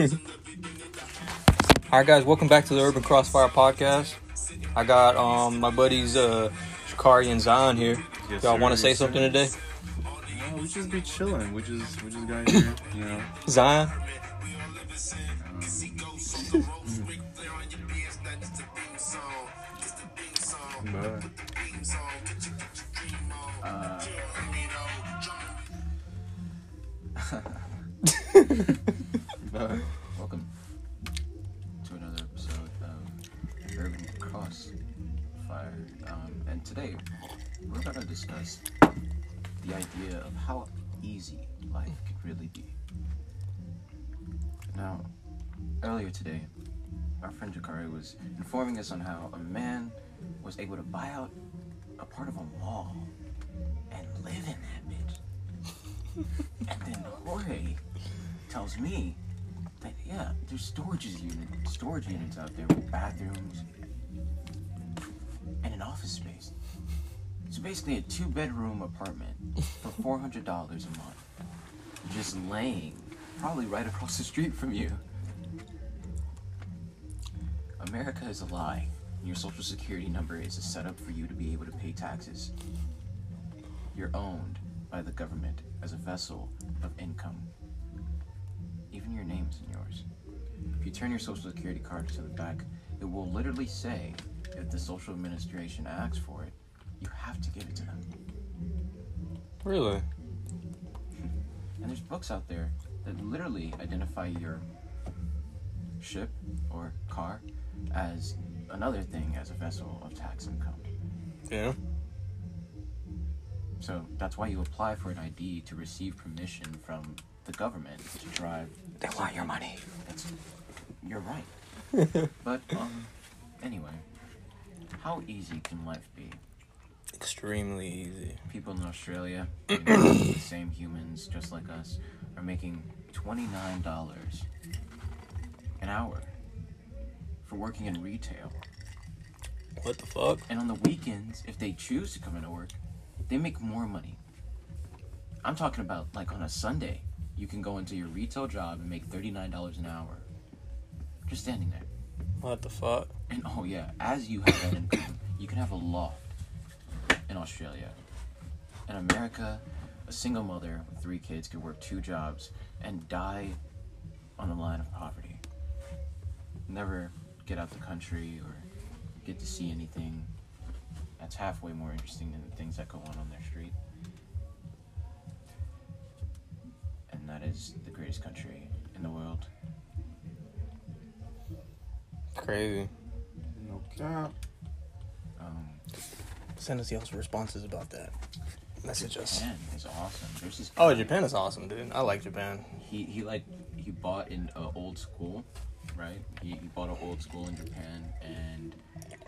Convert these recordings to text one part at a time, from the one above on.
All right, guys, welcome back to the Urban Crossfire podcast. I got um my buddies uh Jakari and Zion here. Yes, Y'all want to say something today? No, we just be chilling. We just we just got here, you know. Zion? But but today we're to discuss the idea of how easy life can really be. Now, earlier today, our friend Jakari was informing us on how a man was able to buy out a part of a mall and live in that bitch. and then Jorge tells me that yeah, there's storage unit, storage units out there with bathrooms and an office space. It's basically a two bedroom apartment for four hundred dollars a month, just laying probably right across the street from you. America is a lie. Your social security number is a setup for you to be able to pay taxes. You're owned by the government as a vessel of income. Even your name's isn't yours. If you turn your social security card to the back, it will literally say if the social administration asks for it, you have to give it to them. Really? And there's books out there that literally identify your ship or car as another thing as a vessel of tax income. Yeah. So that's why you apply for an ID to receive permission from the government to drive. They want your money. That's, you're right. but um, anyway, how easy can life be? Extremely easy. People in Australia, the same humans just like us, are making twenty nine dollars an hour for working in retail. What the fuck? And on the weekends, if they choose to come into work, they make more money. I'm talking about like on a Sunday, you can go into your retail job and make $39 an hour. Just standing there. What the fuck? And oh yeah, as you have that income, you can have a loft in Australia. In America, a single mother with three kids could work two jobs and die on the line of poverty. Never get out the country or get to see anything that's halfway more interesting than the things that go on on their street. And that is the greatest country in the world. Crazy. no cap. Send us y'all's responses about that. Message us. Japan is awesome. There's this Oh, Japan is awesome, dude. I like Japan. he he like he bought in an old school, right? He, he bought an old school in Japan, and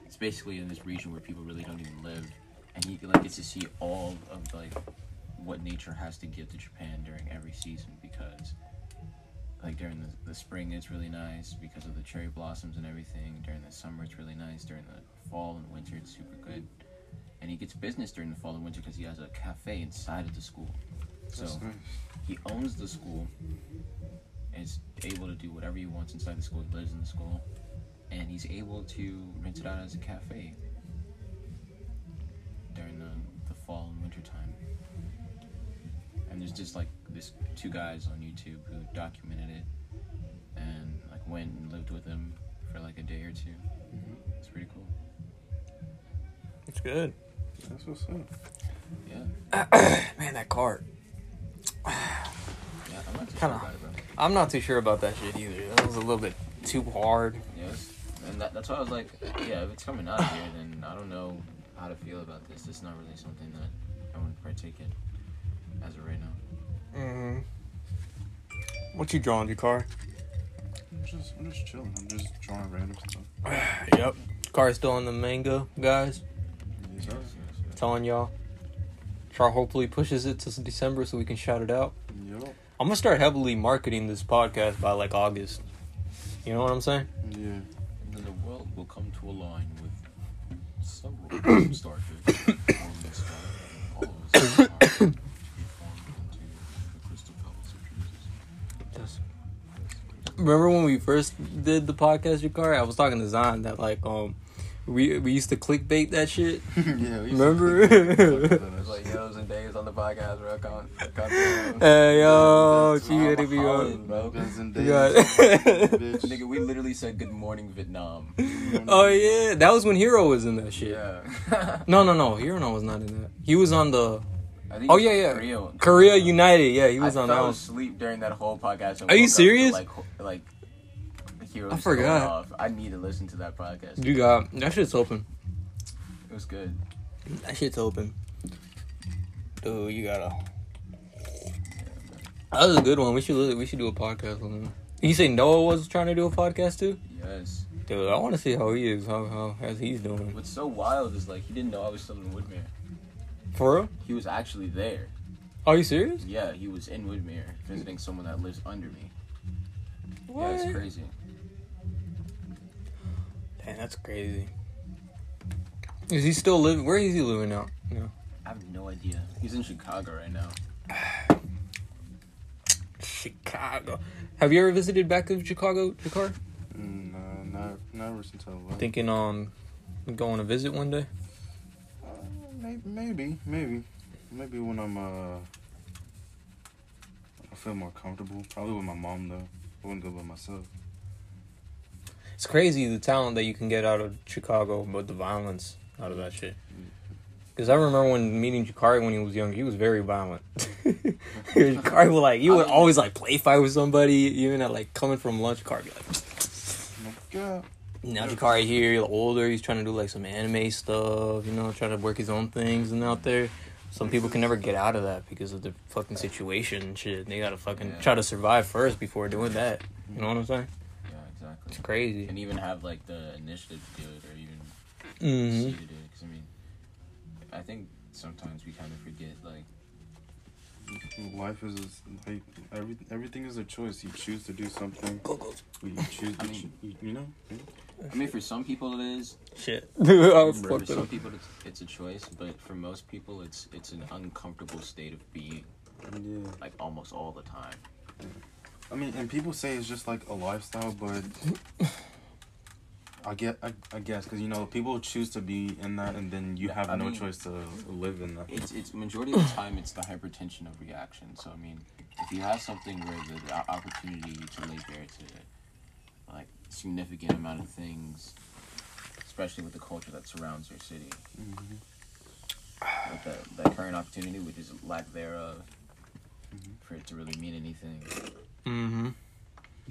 it's basically in this region where people really don't even live, and he like gets to see all of like what nature has to give to Japan during every season because. Like during the, the spring, it's really nice because of the cherry blossoms and everything. During the summer, it's really nice. During the fall and winter, it's super good. And he gets business during the fall and winter because he has a cafe inside of the school. So That's nice. he owns the school and is able to do whatever he wants inside the school. He lives in the school, and he's able to rent it out as a cafe during the, the fall and winter time. And there's just like this two guys on YouTube who documented it and like went and lived with him for like a day or 2 mm-hmm. It's pretty cool. It's good. That's what's up. Yeah, Man, that cart. yeah. I'm not too Kinda- sure about it, bro. I'm not too sure about that shit either. That was a little bit too hard. Yes, and that, that's why I was like, yeah, if it's coming out here, then I don't know how to feel about this. It's not really something that I want to partake in as of right now. Mm-hmm. What you drawing, your car? I'm just I'm just chilling. I'm just drawing random stuff. Yep. Car's still in the mango, guys. Yes, sir. Telling y'all. Char hopefully pushes it to December so we can shout it out. Yup. I'm gonna start heavily marketing this podcast by like August. You know what I'm saying? Yeah. And the world will come to a line with several starfish forming a star, and all of us are to be formed into the crystal palace of Jesus. Yes. remember when we first did the podcast, Jakari? I was talking to Zan that like um we we used to clickbait that shit. yeah, we used to Remember? It was like yos and days on the podcast, bro. Come, come. Hey yo, That's she had to be on. bro. Guns and days, got- bitch. Nigga, we literally said good morning Vietnam. Oh yeah, that was when Hero was in that shit. Yeah. No, no, no. Hero was not in that. He was on the Oh, yeah, yeah. Korea, Korea United. Yeah, he was I on that fell one. asleep during that whole podcast. Are you woke to, serious? Like, like, Heroes I forgot. Off. I need to listen to that podcast. You got that shit's open. It was good. That shit's open. Dude, you gotta. That was a good one. We should we should do a podcast with him. You say Noah was trying to do a podcast too? Yes. Dude, I want to see how he is, how how as he's doing. What's so wild is like he didn't know I was still in Woodmere. For real? He was actually there. Are you serious? Yeah, he was in Woodmere visiting someone that lives under me. What? Yeah, it's crazy. Damn, that's crazy. Is he still living? Where is he living now? No. I have no idea. He's in Chicago right now. Chicago. Have you ever visited back to Chicago, Chicago? Mm, No, not never since I left. Thinking um going to visit one day? Uh, may- maybe, maybe, maybe when I'm uh, I feel more comfortable. Probably with my mom though. I wouldn't go by myself. It's crazy the talent that you can get out of Chicago, but the violence out of that shit. Because I remember when meeting Jakari when he was young, he was very violent. Jakari would like, you would always like play fight with somebody, even at like coming from lunch. Jakari be like, yeah. now Jakari here, older, he's trying to do like some anime stuff, you know, trying to work his own things and out there. Some people can never get out of that because of the fucking situation and shit. They gotta fucking Yeah. try to survive first before doing that. You know what I'm saying? Yeah, exactly. It's crazy. And even have like the initiative to do it or even hmm see to do it. Because I mean, I think sometimes we kind of forget like Life is is like every everything is a choice. You choose to do something. Go, go. You choose. I mean- you, you know. I mean, for some people it is. Shit. I was For some up. people it's, it's a choice, but for most people it's it's an uncomfortable state of being Yeah. like almost all the time. I mean, and people say it's just like a lifestyle, but I get, I, I guess, because you know, people choose to be in that, and then you have I no mean- choice to live in that. It's it's majority of the time it's the hypertension of reaction. So I mean, if you have something where the, the opportunity to lay bare to like significant amount of things, especially with the culture that surrounds your city, Mhm. with the, the current opportunity, which is lack thereof, Mhm. for it to really mean anything, Mm-hmm.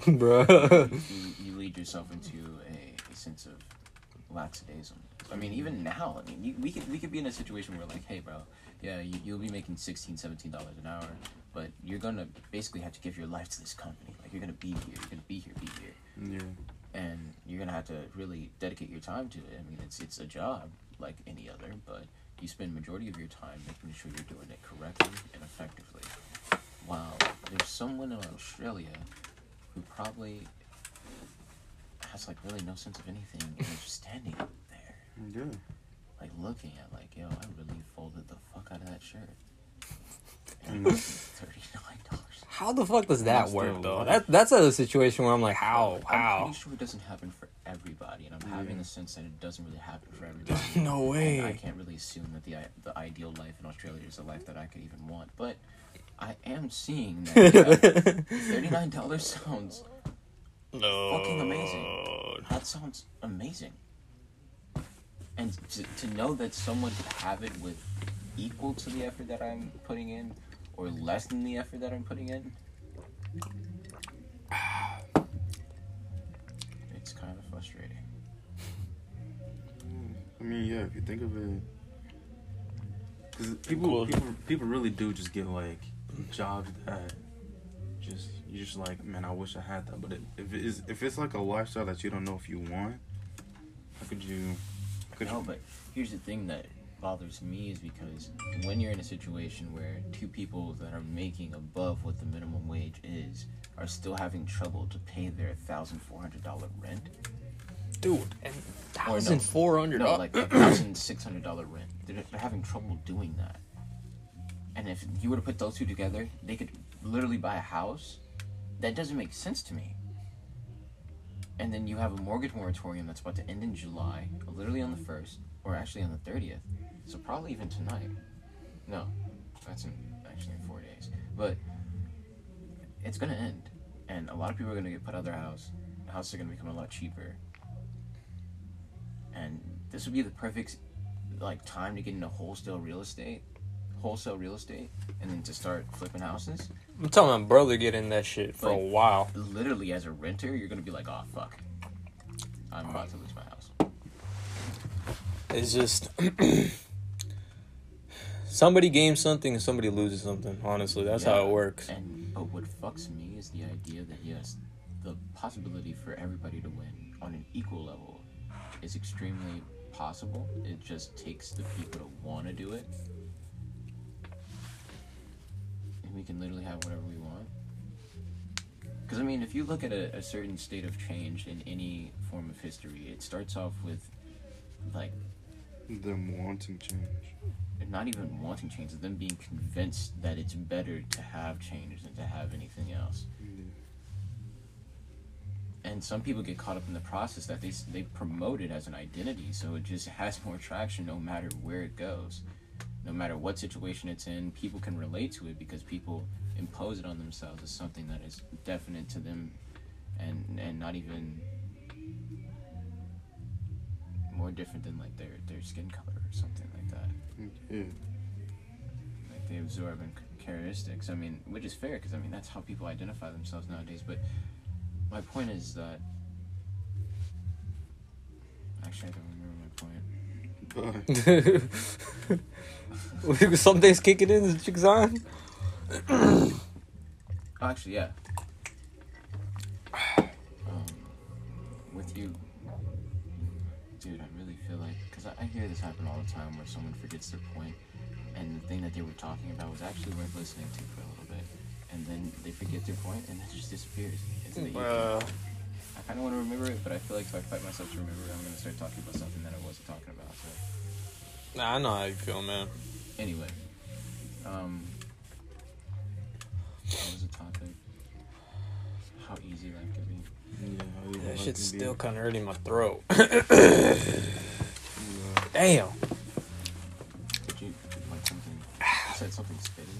Bruh. you, you lead yourself into a, a sense of lackadaism. I mean, even now, I mean, you, we could we could be in a situation where like, hey, bro, yeah, you, you'll be making 16 dollars an hour, but you're gonna basically have to give your life to this company. Like, you're gonna be here, you're gonna be here, be here, Yeah. and you're gonna have to really dedicate your time to it. I mean, it's it's a job like any other, but you spend majority of your time making sure you're doing it correctly and effectively. Wow, there's someone in Australia who probably has like really no sense of anything and is just standing up there, Yeah. like looking at like, yo, I really folded the fuck out of that shirt. Mm. And thirty nine dollars. How the fuck does that That's work though? life. That that's a situation where I'm like, how, how? I'm how? pretty sure it doesn't happen for everybody, and I'm having the sense that it doesn't really happen for everybody. No And I can't really assume that the the ideal life in Australia is a life that I could even want, but I am seeing that thirty nine dollars sounds no. fucking amazing. that sounds amazing. And to, to know that someone could have it with equal to the effort that I'm putting in, or less than the effort that I'm putting in, it's kind of frustrating. Mm, I mean, yeah. If you think of it, because people, Cool. people, people really do just get like jobs that just you're just like, man, I wish I had that. But it, if it is, if it's like a lifestyle that you don't know if you want, how could you? How could No, you? but here's the thing that bothers me is because when you're in a situation where two people that are making above what the minimum wage is are still having trouble to pay their thousand four hundred dollar rent, Dude, and thousand four hundred. no, like thousand six hundred dollar rent, they're, they're having trouble doing that. And if you were to put those two together, they could literally buy a house. That doesn't make sense to me. and then you have a mortgage moratorium that's about to end in July, literally on the first, or actually on the thirtieth. So probably even tonight. No, that's in actually in four days. But it's gonna end, and a lot of people are gonna get put out of their house. Houses are gonna become a lot cheaper, and this would be the perfect like time to get into wholesale real estate, wholesale real estate, and then to start flipping houses. I'm telling my brother get in that shit for a while. Literally, as a renter, you're gonna be like, "Oh fuck, I'm about to lose my house." It's just somebody gains something and somebody loses something. Honestly, that's how it works. And but what fucks me is the idea that yes, the possibility for everybody to win on an equal level is extremely possible. It just takes the people to want to do it, we can literally have whatever we want. Because I mean, if you look at a, a certain state of change in any form of history, it starts off with like Them wanting change. not even wanting change, them being convinced that it's better to have change than to have anything else. And some people get caught up in the process that they they promote it as an identity, so it just has more traction no matter where it goes, no matter what situation it's in. People can relate to it because people impose it on themselves as something that is definite to them, and and not even more different than like their their skin color or something like that Yeah. like they absorb in characteristics. I mean, which is fair because I mean that's how people identify themselves nowadays. But my point is that actually I don't remember my point. Some days kicking in, the chick's on. Oh, actually, yeah. Um, with you, dude, I really feel like because I, I hear this happen all the time where someone forgets their point, and the thing that they were talking about was actually worth listening to for a little bit, and then they forget their point and it just disappears. It's the I kind of want to remember it, but I feel like if I fight myself to remember it, I'm gonna start talking about something that I wasn't talking about. So Nah, I know how you feel, man. anyway, um, what was the topic? How easy life can be. Yeah. how you That shit's to be. still kind of hurting my throat. Yeah. Damn. Did you like something? You said something spitting.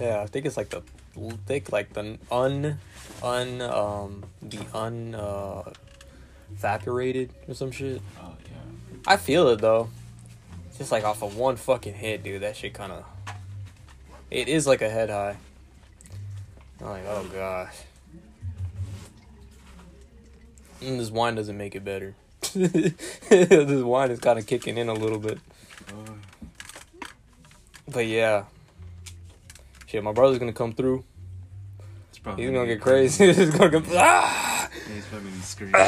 Yeah, I think it's like the thick, like the un un um the un uh evaporated or some shit. Oh yeah. I feel it though. Just like off of one fucking hit, dude. That shit kind of. It is like a head high. I'm like, oh gosh. And this wine doesn't make it better. this wine is kind of kicking in a little bit. But yeah. Shit, my brother's gonna come through. it's probably He's gonna get crazy. He's gonna go. Ah! Yeah, he's probably gonna scream. I'm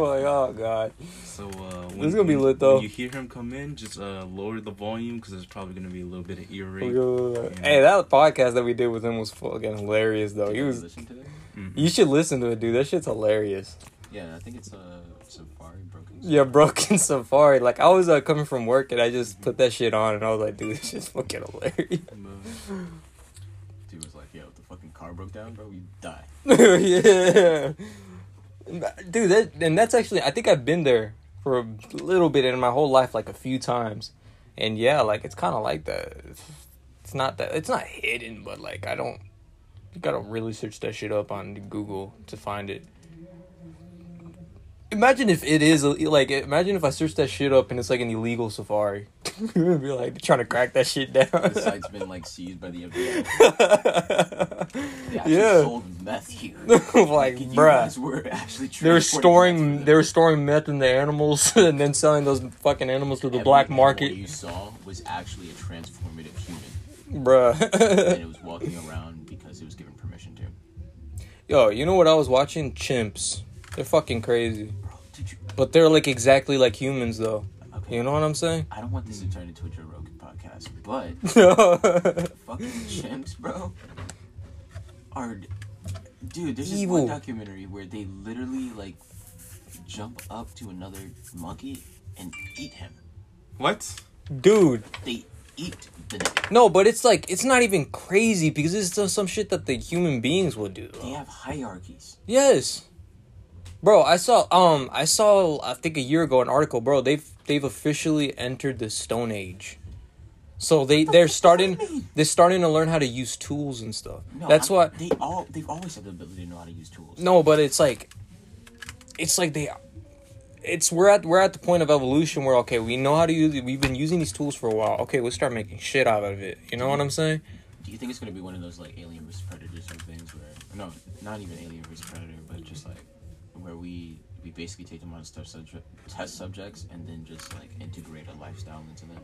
like, oh god. So uh, This is gonna be lit, though. When you hear him come in, just uh, lower the volume because there's probably gonna be a little bit of ear rape. Hey, that podcast that we did with him was fucking hilarious though. Did you was. listen to it? Mhm. You should listen to it, dude. That shit's hilarious. Yeah, I think it's a uh, Safari Broken. Yeah, Broken Safari. Like I was uh, coming from work and I just put that shit on and I was like, dude, this shit's fucking hilarious. Dude was like, "Yo, if the fucking car broke down, bro, we die." yeah, dude. That and that's actually I think I've been there for a little bit in my whole life, like a few times, and yeah, like it's kind of like that. It's, it's not that it's not hidden, but like I don't. You gotta really search that shit up on Google to find it. Imagine if it is like imagine if I search that shit up and it's like an illegal safari. be like trying to crack that shit down. The site's been like seized by the FBI. Yeah. sold meth here. like, you bruh. were actually They were storing they were storing meth in the animals and then selling those fucking animals to the Every black market. You saw was actually a transformative human, Bruh. and it was walking around because it was given permission to. Yo, you know what I was watching? Chimps. They're fucking crazy. Bro, did you? But they're like exactly like humans though. Okay. You know what I'm saying? I don't want this to turn into a Joe Rogan podcast, but fucking chimps, bro, are dude. There's this Evil. one documentary where they literally like jump up to another monkey and eat him. what? Dude. They eat the nigga. No, but it's like it's not even crazy because it's just some shit that the human beings will do. They have hierarchies. Yes. Bro, I saw um I saw I think a year ago an article, bro. They've they've officially entered the Stone Age. So they they're starting they're starting to learn how to use tools and stuff. No, That's why they all they've always had the ability to know how to use tools. no, but it's like it's like they it's we're at we're at the point of evolution where okay, we know how to use we've been using these tools for a while. Okay, let's start making shit out of it. You know what I'm saying? Do you think it's gonna be one of those like Alien vs Predator type things where no, not even Alien vs Predator, but just like where we we basically take them on as test subject test subjects and then just like integrate a lifestyle into them.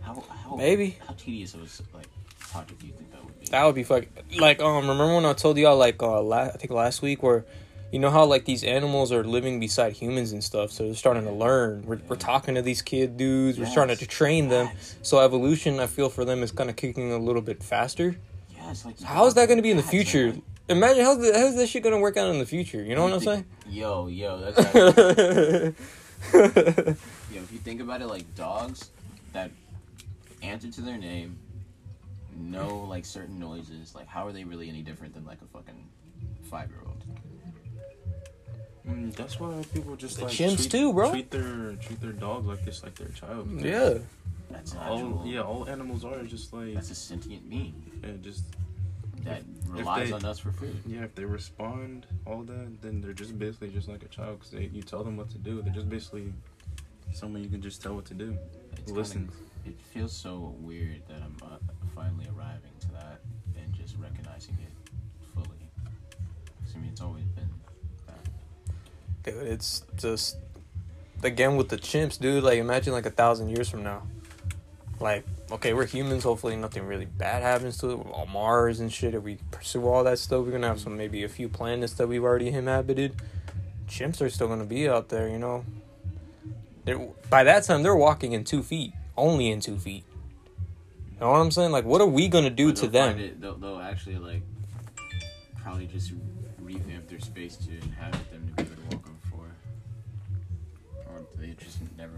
How how Maybe. how tedious of a like project do you think that would be? That would be fuck. Like um, remember when I told y'all like uh, la- I think last week where, you know how like these animals are living beside humans and stuff, so they're starting to learn. We're, we're talking to these kid dudes. We're starting to train them. Yes. So evolution, I feel for them is kind of kicking a little bit faster. Yeah, it's like How is that going to be in the future? Imagine how's the, how's that shit going to work out in the future? You know what I'm saying? Yo, yo, that's actually, yeah, yo. If you think about it, like dogs that answer to their name, know like certain noises. Like, how are they really any different than like a fucking five year old? Mm, that's why people just The like chimps treat, too, bro. Treat their treat their dog like this, like their child. yeah. That's an All actual. yeah, all animals are just like That's a sentient being yeah, just that relies they- on us for food. yeah. If they respond all that, then they're just basically just like a child because you tell them what to do. They're just basically someone you can just tell what to do. It's Listen. Kinda, it feels so weird that I'm uh, finally arriving to that and just recognizing it fully. 'Cause, I mean, it's always been that. Dude, it's just again with the chimps, dude. Like imagine like a thousand years from now, like okay, we're humans. Hopefully, nothing really bad happens to it. All Mars and shit. If we pursue all that stuff, we're gonna have some maybe a few planets that we've already inhabited. Chimps are still gonna be out there, you know. They're, by that time, they're walking in two feet, only in two feet. You know what I'm saying? Like, what are we gonna do to them? It, they'll, they'll actually like probably just revamp their space to inhabit them to be able to walk on four, or they just never.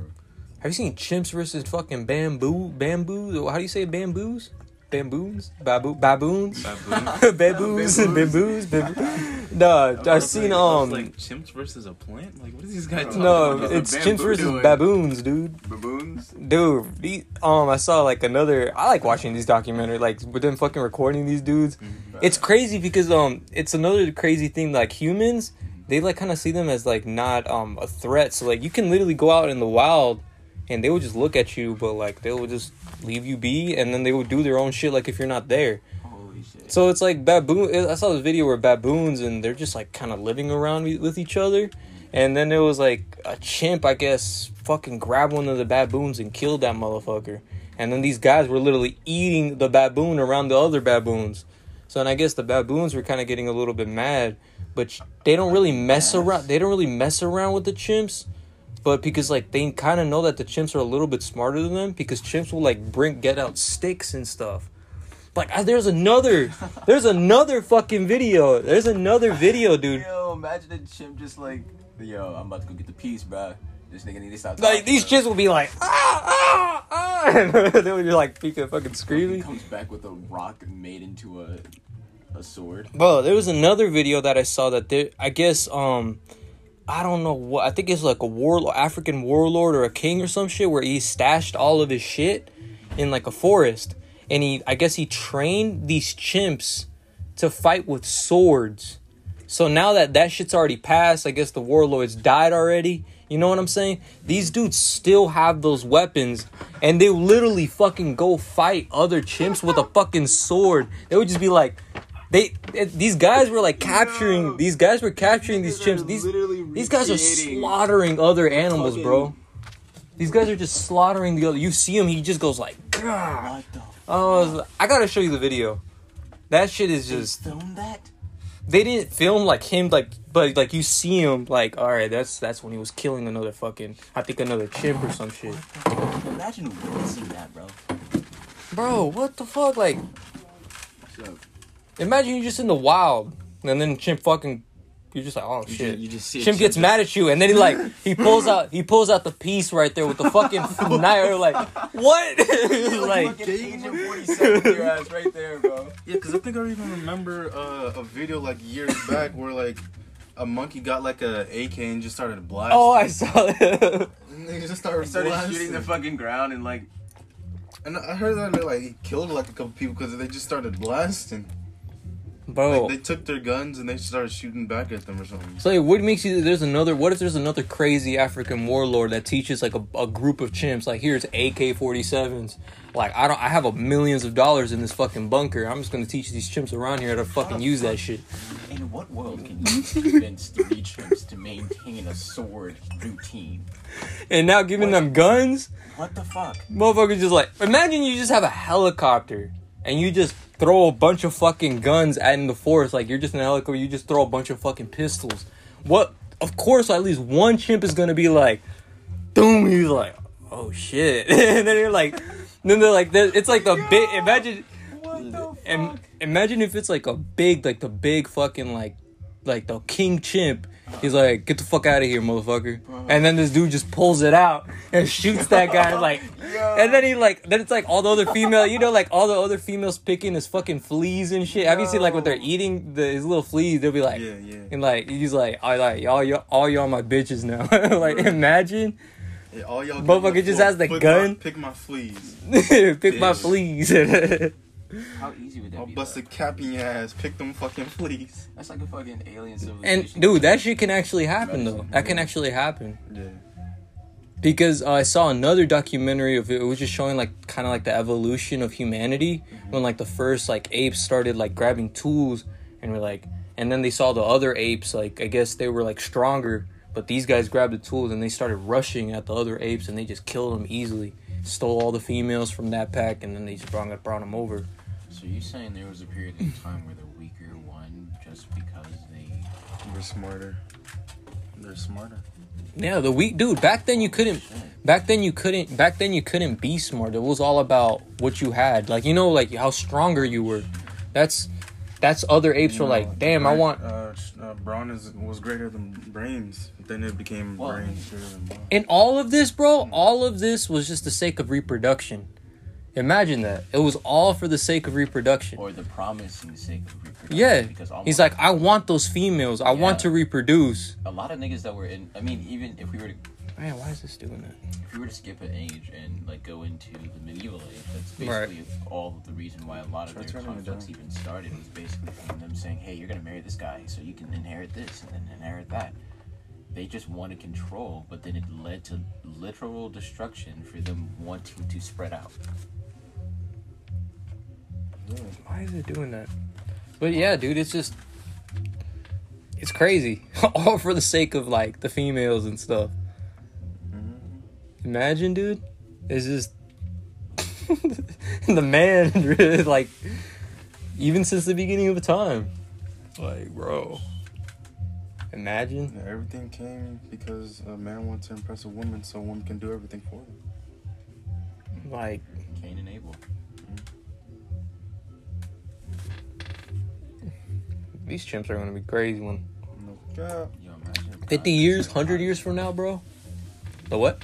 Have you seen chimps versus fucking bamboo bamboos? How do you say bamboos? Bamboons? Babu baboons? Baboons? baboons and bamboos. Bamboo. no, I've seen um. like chimps versus a plant. Like what is these guys? No, talking about? it's chimps versus doing? baboons, dude. Baboons. Dude, the, um, I saw like another. I like watching these documentaries, like with them fucking recording these dudes. It's crazy because um, it's another crazy thing. Like humans, they like kind of see them as like not um a threat. So like you can literally go out in the wild, and they would just look at you, but like they would just leave you be, and then they would do their own shit. Like if you're not there. Holy shit. So it's like baboon. I saw this video where baboons and they're just like kind of living around with- each other, and then there was like a chimp, I guess, fucking grabbed one of the baboons and killed that motherfucker. And then these guys were literally eating the baboon around the other baboons. So and I guess the baboons were kind of getting a little bit mad, but they don't really mess around. They don't really mess around with the chimps. But because like they kind of know that the chimps are a little bit smarter than them, because chimps will like bring get out sticks and stuff. Like there's another, there's another fucking video. There's another video, dude. Yo, imagine a chimp just like, yo, I'm about to go get the piece, bro. This nigga need to stop. Like these bro." chimps will be like ah ah ah, and they would be like freaking fucking He screaming. comes back with a rock made into a a sword. Bro, there was another video that I saw that there. I guess um, I don't know what. I think it's like a war, African warlord or a king or some shit, where he stashed all of his shit in like a forest, and he. I guess he trained these chimps to fight with swords. So now that that shit's already passed, I guess the warlords died already. You know what I'm saying? These dudes still have those weapons, and they literally fucking go fight other chimps with a fucking sword. They would just be like, they these guys were like capturing. These guys were capturing these chimps. These these guys are slaughtering other animals, bro. These guys are just slaughtering the other. You see him, he just goes like, "Gah." What the? F- oh, I gotta show you the video. That shit is they just filmed that? they didn't film like him like but like you see him like all right that's that's when he was killing another fucking i think another chimp or some shit Imagine witnessing that, bro. bro what the fuck like So, imagine you're just in the wild and then chimp fucking you're just like oh you shit Just, you just see chimp gets just- mad at you and then he like he pulls out he pulls out the piece right there with the fucking knife like what like Fucking Agent 47 your ass right there, bro. Yeah, because I think I even remember uh, a video like years back where like a monkey got like a AK and just started blasting. Oh, I saw that. And they just started, He started blasting. shooting the fucking ground and like And I heard that like he killed like a couple people because they just started blasting. Bro. Like they took their guns and they started shooting back at them or something. So like, what makes you? There's another. What if there's another crazy African warlord that teaches like a, a group of chimps? Like here's AK-47s. Like I don't. I have a millions of dollars in this fucking bunker. I'm just gonna teach these chimps around here how to fucking use that shit. in what world can you convince three chimps to maintain a sword routine? And now giving them guns, What the fuck? motherfuckers just like. Imagine you just have a helicopter and you just throw a bunch of fucking guns out in the forest. Like you're just in a helicopter. You just throw a bunch of fucking pistols. What? Of course, at least one chimp is gonna be like, boom. He's like, oh shit. and then you're like, then they're like, they're- it's like the big. Imagine. What the Im- imagine if it's like a big, like the big fucking like, like the king chimp. He's like, get the fuck out of here, motherfucker. And then this dude just pulls it out and shoots that guy. Like, and then he like, then it's like all the other female, you know, like all the other females picking his fucking fleas and shit. Have you seen like what they're eating the his little fleas? They'll be like, Yeah, yeah. and like he's like, I like y'all, y'all, all y'all my bitches now. like, imagine, Yeah, all y'all Motherfucker just has the pick gun. My, pick my fleas. pick my fleas. How easy would that I'll be? bust though? a cap in your ass. Pick them fucking fleas. That's like a fucking alien civilization. and dude, that shit can actually happen though. That can actually happen. Yeah. because uh, I saw another documentary of it. It was just showing like kind of like the evolution of humanity when like the first like apes started like grabbing tools and were like, and then they saw the other apes like I guess they were like stronger, but these guys grabbed the tools and they started rushing at the other apes and they just killed them easily, stole all the females from that pack and then they just brought brought them over. So you saying there was a period of time where the weaker won just because they We're smarter. They're smarter. Yeah, the weak dude. Back then you couldn't. shit. Back then you couldn't. Back then you couldn't be smart. It was all about what you had. Like you know, like how stronger you were. That's that's other apes were like, damn, I want. Uh, sh- uh, brawn is was greater than brains. Then it became Well, brains greater than brawn. And all of this, bro, hmm. all of this was just the sake of reproduction. Imagine that. It was all for the sake of reproduction. or the promising sake of reproduction. Yeah. because He's like, I want those females. I want to reproduce. a lot of niggas that were in. I mean, even if we were to Man, why is this doing that? if we were to skip an age and like go into the medieval age, that's Right. basically all the reason why a lot of Try their turning conflicts even started was basically from them saying, "Hey, you're gonna marry this guy, so you can inherit this and then inherit that." They just wanted control, but then it led to literal destruction for them wanting to spread out. Why is it doing that? But yeah, dude, it's just it's crazy. All for the sake of like the females and stuff. Mm-hmm. Imagine, dude. It's just the man really like even since the beginning of the time. Like, bro. Imagine. Yeah, everything came because a man wants to impress a woman, so a woman can do everything for him. Like Cain and Abel. Mm-hmm. these chimps are gonna be crazy when No cap. Yo, fifty years, hundred years from now, bro. The what?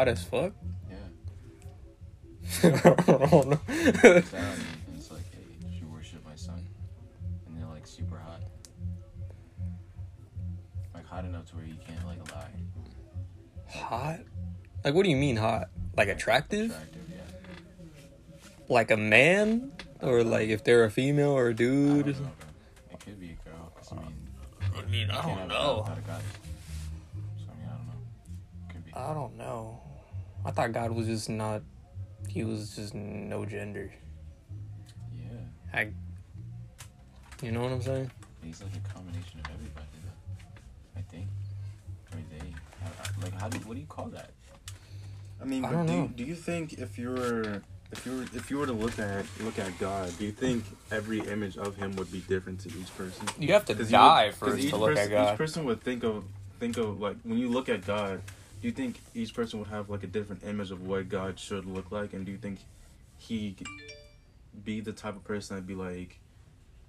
Hot as fuck? Yeah. I don't know. It's out it's like, hey, you worship my son. And they're like super hot. Like, hot enough to where you can't, like, lie. hot? Like what do you mean hot? Like attractive? Attractive, yeah. Like a man? Or like if they're a female or a dude? know. It could be a girl. 'cause, I mean, I mean, I don't have a God know. without a goddess. So, I mean, I don't know. I don't know. I thought God was just not. He was just no gender. Yeah. I. You know what I'm saying? He's like a combination of everybody, though. I think. Or they. I- I- Like, how do what do you call that? I mean, I don't do, know. You, do you think if you were if you were if you were to look at look at God, do you think every image of Him would be different to each person? You have to 'Cause you die would- 'cause first each to look person, at God. Each person would think of think of like when you look at God. Do you think each person would have like a different image of what God should look like, and do you think He could be the type of person that'd be like?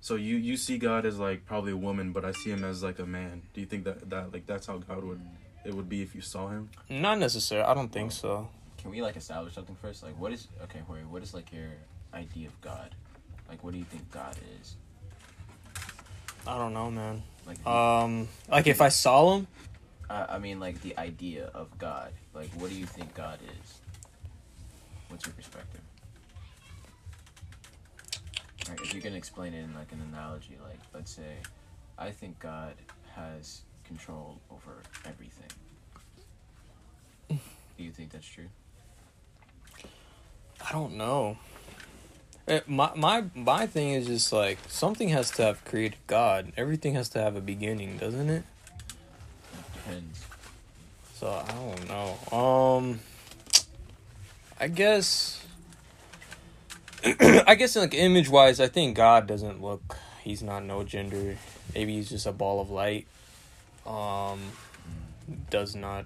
So you you see God as like probably a woman, but I see Him as like a man. Do you think that that like that's how God would it would be if you saw him? Not necessarily. I don't think so. Can we like establish something first? Like, what is okay, Jorge? What is like your idea of God? Like, what do you think God is? I don't know, man. Like, Um, like if I saw him, I, I mean, like the idea of God. Like, what do you think God is? What's your perspective? Like, if you can explain it in like an analogy, like let's say, I think God has control over everything. Do you think that's true? I don't know. Eh, my my my thing is just like something has to have created God. Everything has to have a beginning, doesn't it? So I don't know. Um, I guess. I guess like image wise, I think God doesn't look. He's not no gender. Maybe he's just a ball of light. Um, does not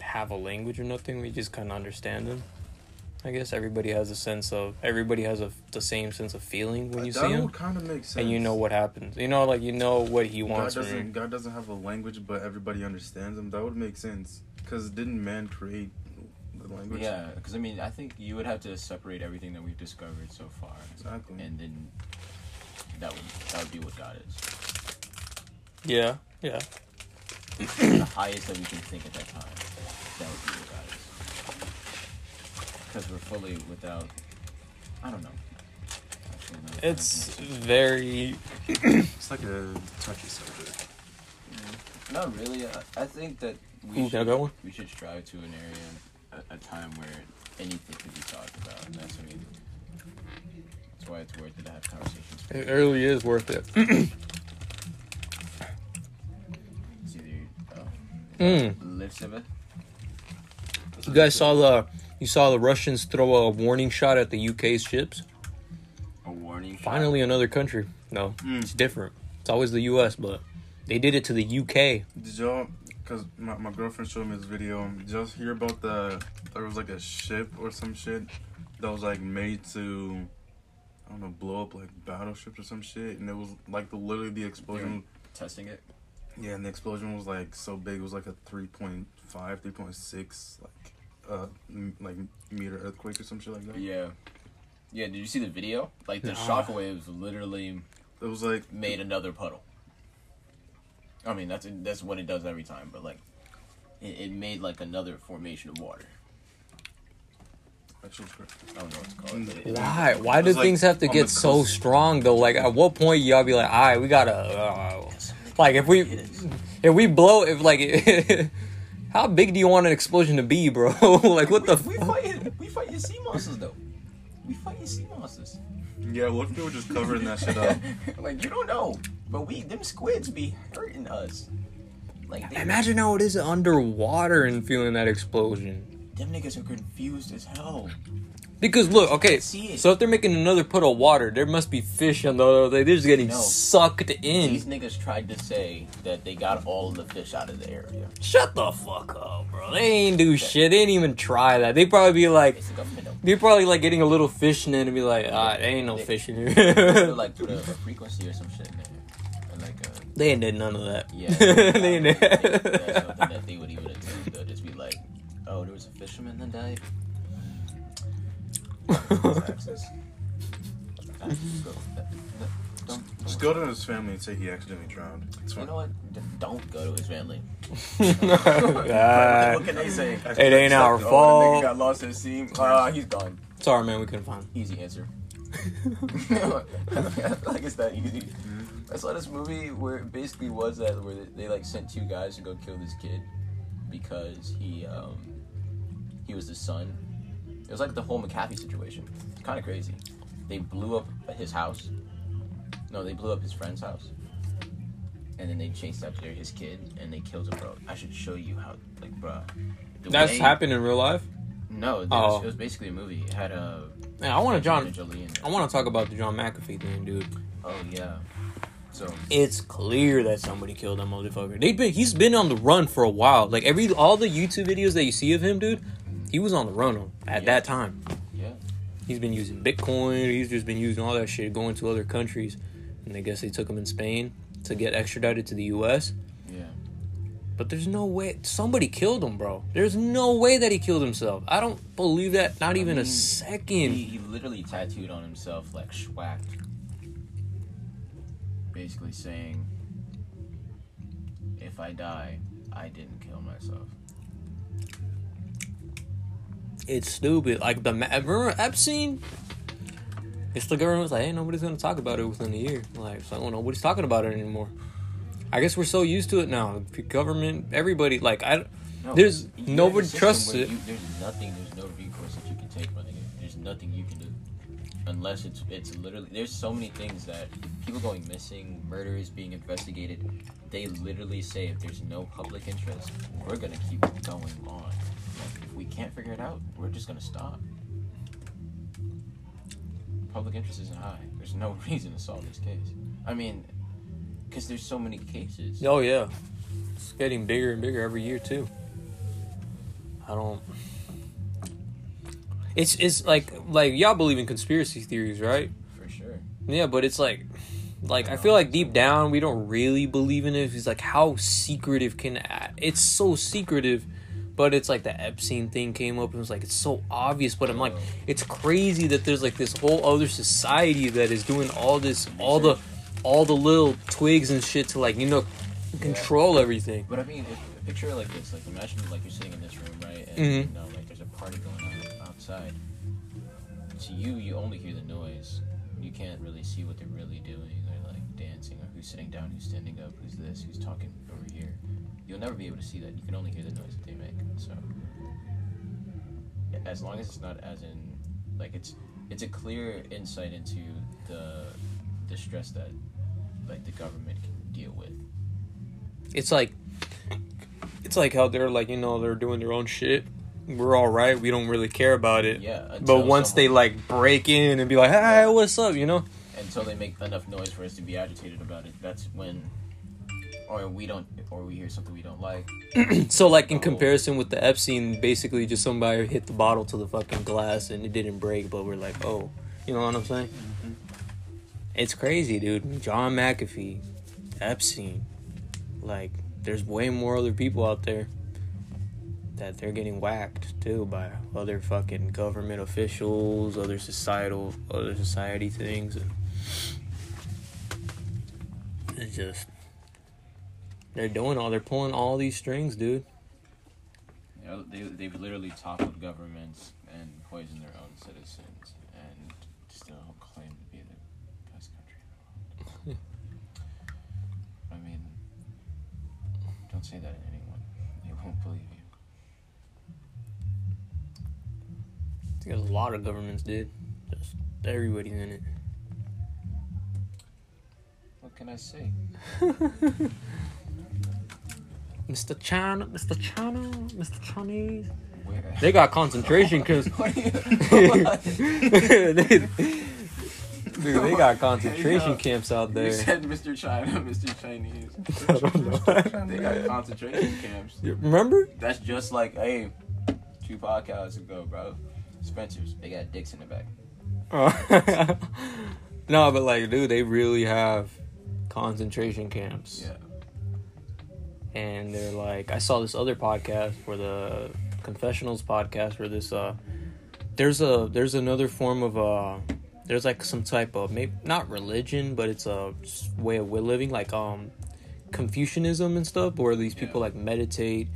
have a language or nothing. We just kind of understand him. I guess everybody has a sense of. Everybody has a the same sense of feeling when you that see him, would kind of make sense. and you know what happens. You know, like you know what he wants from doesn't. God doesn't have a language, but everybody understands him. That would make sense. Cause didn't man create the language? Yeah, because I mean, I think you would have to separate everything that we've discovered so far, Exactly. and then that would that would be what God is, Yeah, yeah. the highest that we can think at that time. That would be what God is, because we're fully without. I don't know. Actually, no, It's I don't think very. It's like a touchy subject. not really. I, I think that we Ooh, can I should, go one? we should strive to an area, a, a time where anything can be talked about, and that's I mean. That's why it's worth it to have conversations. It really is worth it. It's either uh, Mm. Live Civic. You guys saw the you saw the Russians throw a warning shot at the UK's ships. A warning. shot. Finally, another country. No, Mm. it's different. It's always the U.S., but they did it to the UK. Did y'all? Cause my, my girlfriend showed me this video. Did y'all hear about the? There was like a ship or some shit that was like made to, I don't know, blow up like battleships or some shit, and it was like the literally the explosion. testing it. Yeah, and the explosion was like so big. It was like a 3.5, 3.6 like uh m- like meter earthquake or some shit like that. Yeah. Yeah. Did you see the video? Like the Nah. shockwaves literally It was like made another puddle. I mean, that's that's what it does every time, but like, it, it made like another formation of water. actually I don't know what to call it. It, Why? Why do It's like things have to on get the so coast. strong though? Like, at what point y'all be like, all right, we gotta, uh, like, if we if we blow, if like, how big do you want an explosion to be, bro? like, what we, the? we fuck? fighting we fighting sea monsters though. We fighting sea monsters. Yeah, what if they were just covering that shit up? like you don't know, but we them squids be hurting us. Like they, Imagine how it is underwater and feeling that explosion. them niggas are confused as hell. Because look, okay, so if they're making another puddle of water, there must be fish on the other. They're just getting No. sucked in. These niggas tried to say that they got all of the fish out of the area. Shut the fuck up, bro. They ain't do shit. They didn't even try that. They probably be like, It's the government though. they probably like getting a little fish in it and be like, ah, there ain't no They- fish in here. like put a, a frequency or some shit in there. Like uh they ain't did none of that. yeah. they ain't That's did. something that they would even attempt. They'll just be like, Oh, there was a fisherman that died. Just go to his family and say he accidentally drowned. It's You know what? D- Don't go to his family. Ah, what can they say? it ain't our Oh, the nigga fault. got lost at sea. Ah, he's gone. Sorry, man, we couldn't find him. Easy answer. like it's that easy. I saw this movie where it basically was that where they, they like sent two guys to go kill this kid because he um he was the son. It was like the whole McAfee situation. It's kind of crazy. They blew up his house. No, they blew up his friend's house. And then they chased after his kid and they killed him, bro. I should show you how, like, bro. That's way- happened in real life. No, it Oh. was, it was basically a movie. It had a. Man, I want to John. Angelina Jolie in it. I want to talk about the John McAfee thing, dude. Oh yeah. So It's clear that somebody killed that motherfucker. They've been he's been on the run for a while. Like every all the YouTube videos that you see of him, dude, he was on the run at Yeah. that time. yeah, He's been using Bitcoin. He's just been using all that shit, going to other countries, and I guess they took him in Spain to get extradited to the U.S. yeah. But there's no way somebody killed him, bro. There's no way that he killed himself. I don't believe that. Not I even a second. He, he literally tattooed on himself like schwacked. Basically saying, if I die, I didn't kill myself. It's stupid. Like the remember Epstein. It's the government was like, hey, nobody's gonna talk about it within a year. Like, so nobody's talking about it anymore. I guess we're so used to it now. The government, everybody, like, I, No, There's- you're in a nobody trusts it. You, there's nothing. There's no recourse that you can take, brother. There's nothing you can do, unless it's it's literally. There's so many things that people going missing, murders being investigated. They literally say if there's no public interest, we're gonna keep going on. If we can't figure it out, we're just gonna stop. Public interest isn't high. There's no reason to solve this case. I mean, because there's so many cases. oh yeah, it's getting bigger and bigger every year too. I don't. It's it's like like y'all believe in conspiracy theories, right? For sure. Yeah, but it's like, like I feel like deep down we don't really believe in it. It's like how secretive can it's so secretive, but it's like the Epstein thing came up and it was like it's so obvious. But I'm like, it's crazy that there's like this whole other society that is doing all this, all the, all the little twigs and shit to like you know control everything. But I mean, if, picture it like this: like imagine like you're sitting in this room, right? And Mhm. you know, like there's a party going on outside. To you, you only hear the noise. You can't really see what they're really doing. They're like dancing, or who's sitting down, who's standing up, who's this, who's talking over here. You'll never be able to see that. You can only hear the noise that they make. So, yeah, as long as it's not as in, like it's it's a clear insight into the the stress that like the government can deal with. It's like, it's like how they're like you know they're doing their own shit. We're all right. We don't really care about it. Yeah. But once they like break in and be like, "Hey, what's up?" You know, until they make enough noise for us to be agitated about it. That's when, or we don't, or we hear something we don't like. so like in Oh. comparison with the Epstein, basically just somebody hit the bottle to the fucking glass and it didn't break, but we're like, oh, you know what I'm saying? Mm-hmm. It's crazy, dude. John McAfee, Epstein, like, there's way more other people out there that they're getting whacked too by other fucking government officials, other societal, other society things, and it's just they're doing all they're pulling all these strings, dude. You know, they they've literally toppled governments and poisoned their own citizens, and still claim to be the best country in the world. I mean, don't say that to anyone; they won't believe you. There's a lot of governments, dude. Just everybody's in it. What can I say? Mr. China, Mr. China, Mr. Chinese. Where? They got concentration camps. What do you- they, dude, they got concentration camps out there. You said Mr. China, Mr. Chinese. I don't know. They got concentration camps. Remember? That's just like, hey, two podcasts ago, bro. Spencer's, they got dicks in the back. Uh, no, but like, dude, they really have concentration camps. Yeah. And they're like I saw this other podcast for the confessionals podcast where this uh there's a there's another form of uh there's like some type of maybe not religion but it's a way of living like um Confucianism and stuff where these people like meditate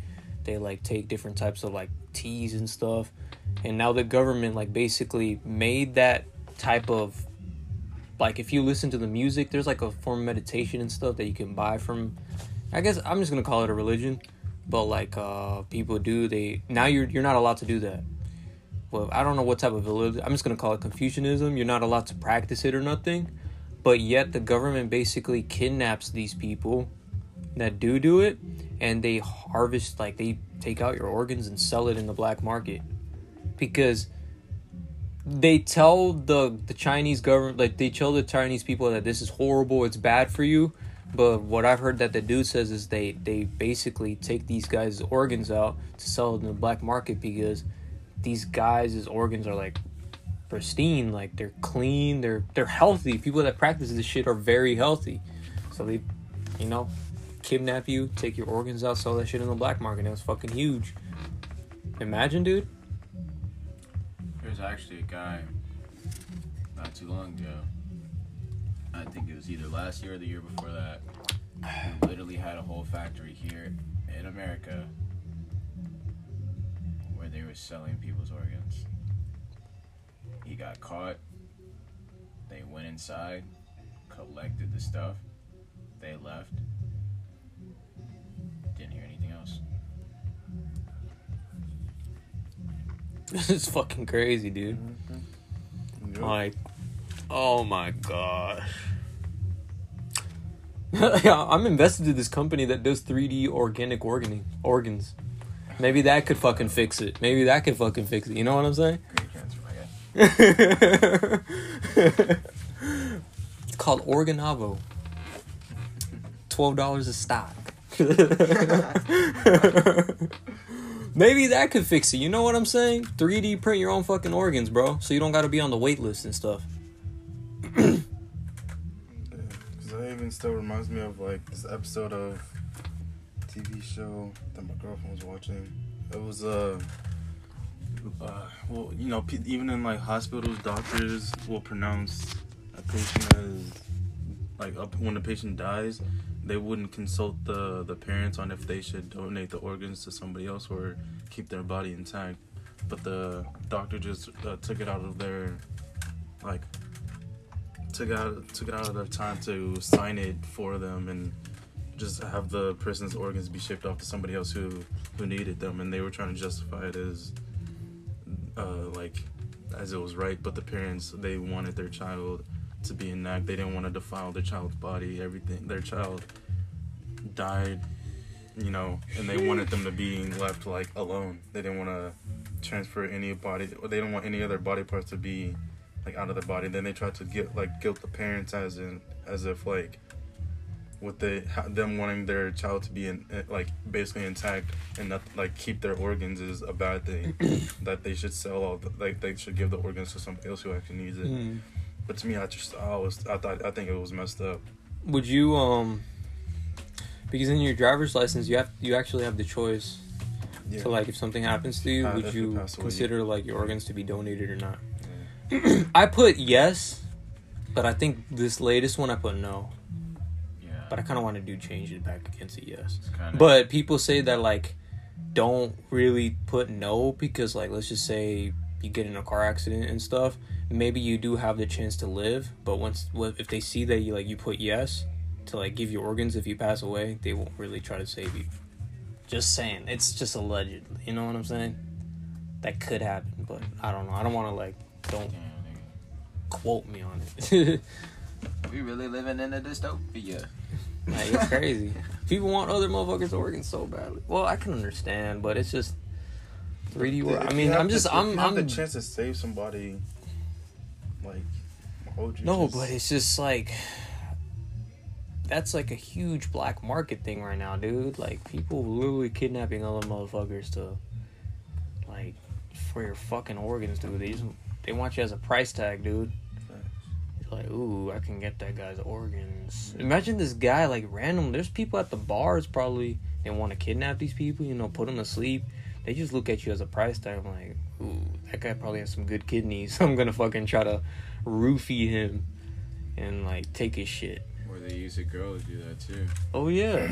they like take different types of like teas and stuff and now the government like basically made that type of like if you listen to the music there's like a form of meditation and stuff that you can buy from I guess I'm just gonna call it a religion, but like uh, people do they now you're you're not allowed to do that. Well, I don't know what type of religion. I'm just gonna call it Confucianism. You're not allowed to practice it or nothing, but yet the government basically kidnaps these people that do do it, and they harvest like they take out your organs and sell it in the black market because they tell the the Chinese government like they tell the Chinese people that this is horrible, it's bad for you. But what I've heard that the dude says is they they basically take these guys' organs out to sell in the black market because these guys' organs are like pristine, like they're clean, they're they're healthy. People that practice this shit are very healthy. So they, you know, kidnap you, take your organs out, sell that shit in the black market. That was fucking huge. Imagine, dude. There's actually a guy not too long ago. I think it was either last year or the year before that. Who literally had a whole factory here in America where they were selling people's organs. He got caught. They went inside, collected the stuff. They left. Didn't hear anything else. This is fucking crazy, dude. Yep. Like, oh my gosh. yeah, I'm invested in this company that does 3D organic organing, organs. Maybe that could fucking fix it. Maybe that could fucking fix it. You know what I'm saying? Great cancer, my guy. it's called Organovo. Twelve dollars a stock. Maybe that could fix it. You know what I'm saying? 3D print your own fucking organs, bro. So you don't got to be on the wait list and stuff. Even still reminds me of like this episode of TV show that my girlfriend was watching. It was uh, uh well you know even in like hospitals, doctors will pronounce a patient as like up when the patient dies, they wouldn't consult the the parents on if they should donate the organs to somebody else or keep their body intact. But the doctor just uh, took it out of their like took out took out of time to sign it for them and just have the person's organs be shipped off to somebody else who who needed them. And they were trying to justify it as uh like as it was right. But the parents they wanted their child to be intact. They didn't want to defile their child's body. Everything their child died you know and they wanted them to be left like alone. They didn't want to transfer any body they don't want any other body parts to be like out of their body. Then they try to get like guilt the parents as in as if like with the them wanting their child to be in eh, like basically intact and not like keep their organs is a bad thing that they should sell all the, like they should give the organs to somebody else who actually needs it. Mm. But to me, I just I was I thought I think it was messed up. Would you um? Because in your driver's license, you have you actually have the choice Yeah. to like if something happens to you, Uh, would you you pass away, consider like your organs to be donated or not? I put yes, but I think this latest one I put no. Yeah. But I kind of want to do change it back against a yes. Kinda, But people say that like don't really put no because like let's just say you get in a car accident and stuff, maybe you do have the chance to live, but once what if they see that you like you put yes to like give you organs if you pass away, they won't really try to save you. Just saying, it's just alleged. You know what I'm saying? That could happen, but I don't know. I don't want to like don't Damn, quote me on it. We really living in a dystopia. Like, it's crazy. People want other motherfuckers' organs so badly. Well, I can understand, but it's just 3D world. I mean, I'm just, if I'm, I'm. the chance to save somebody. Like, why you No, just- but it's just like that's like a huge black market thing right now, dude. Like people literally kidnapping other motherfuckers to like for your fucking organs, dude. They just they want you as a price tag, dude. It's like, ooh, I can get that guy's organs. Imagine this guy like random. There's people at the bars probably they want to kidnap these people, you know, put them to sleep. They just look at you as a price tag. I'm like, ooh, that guy probably has some good kidneys. I'm gonna fucking try to roofie him and like take his shit. Or they use a girl to do that too. Oh yeah.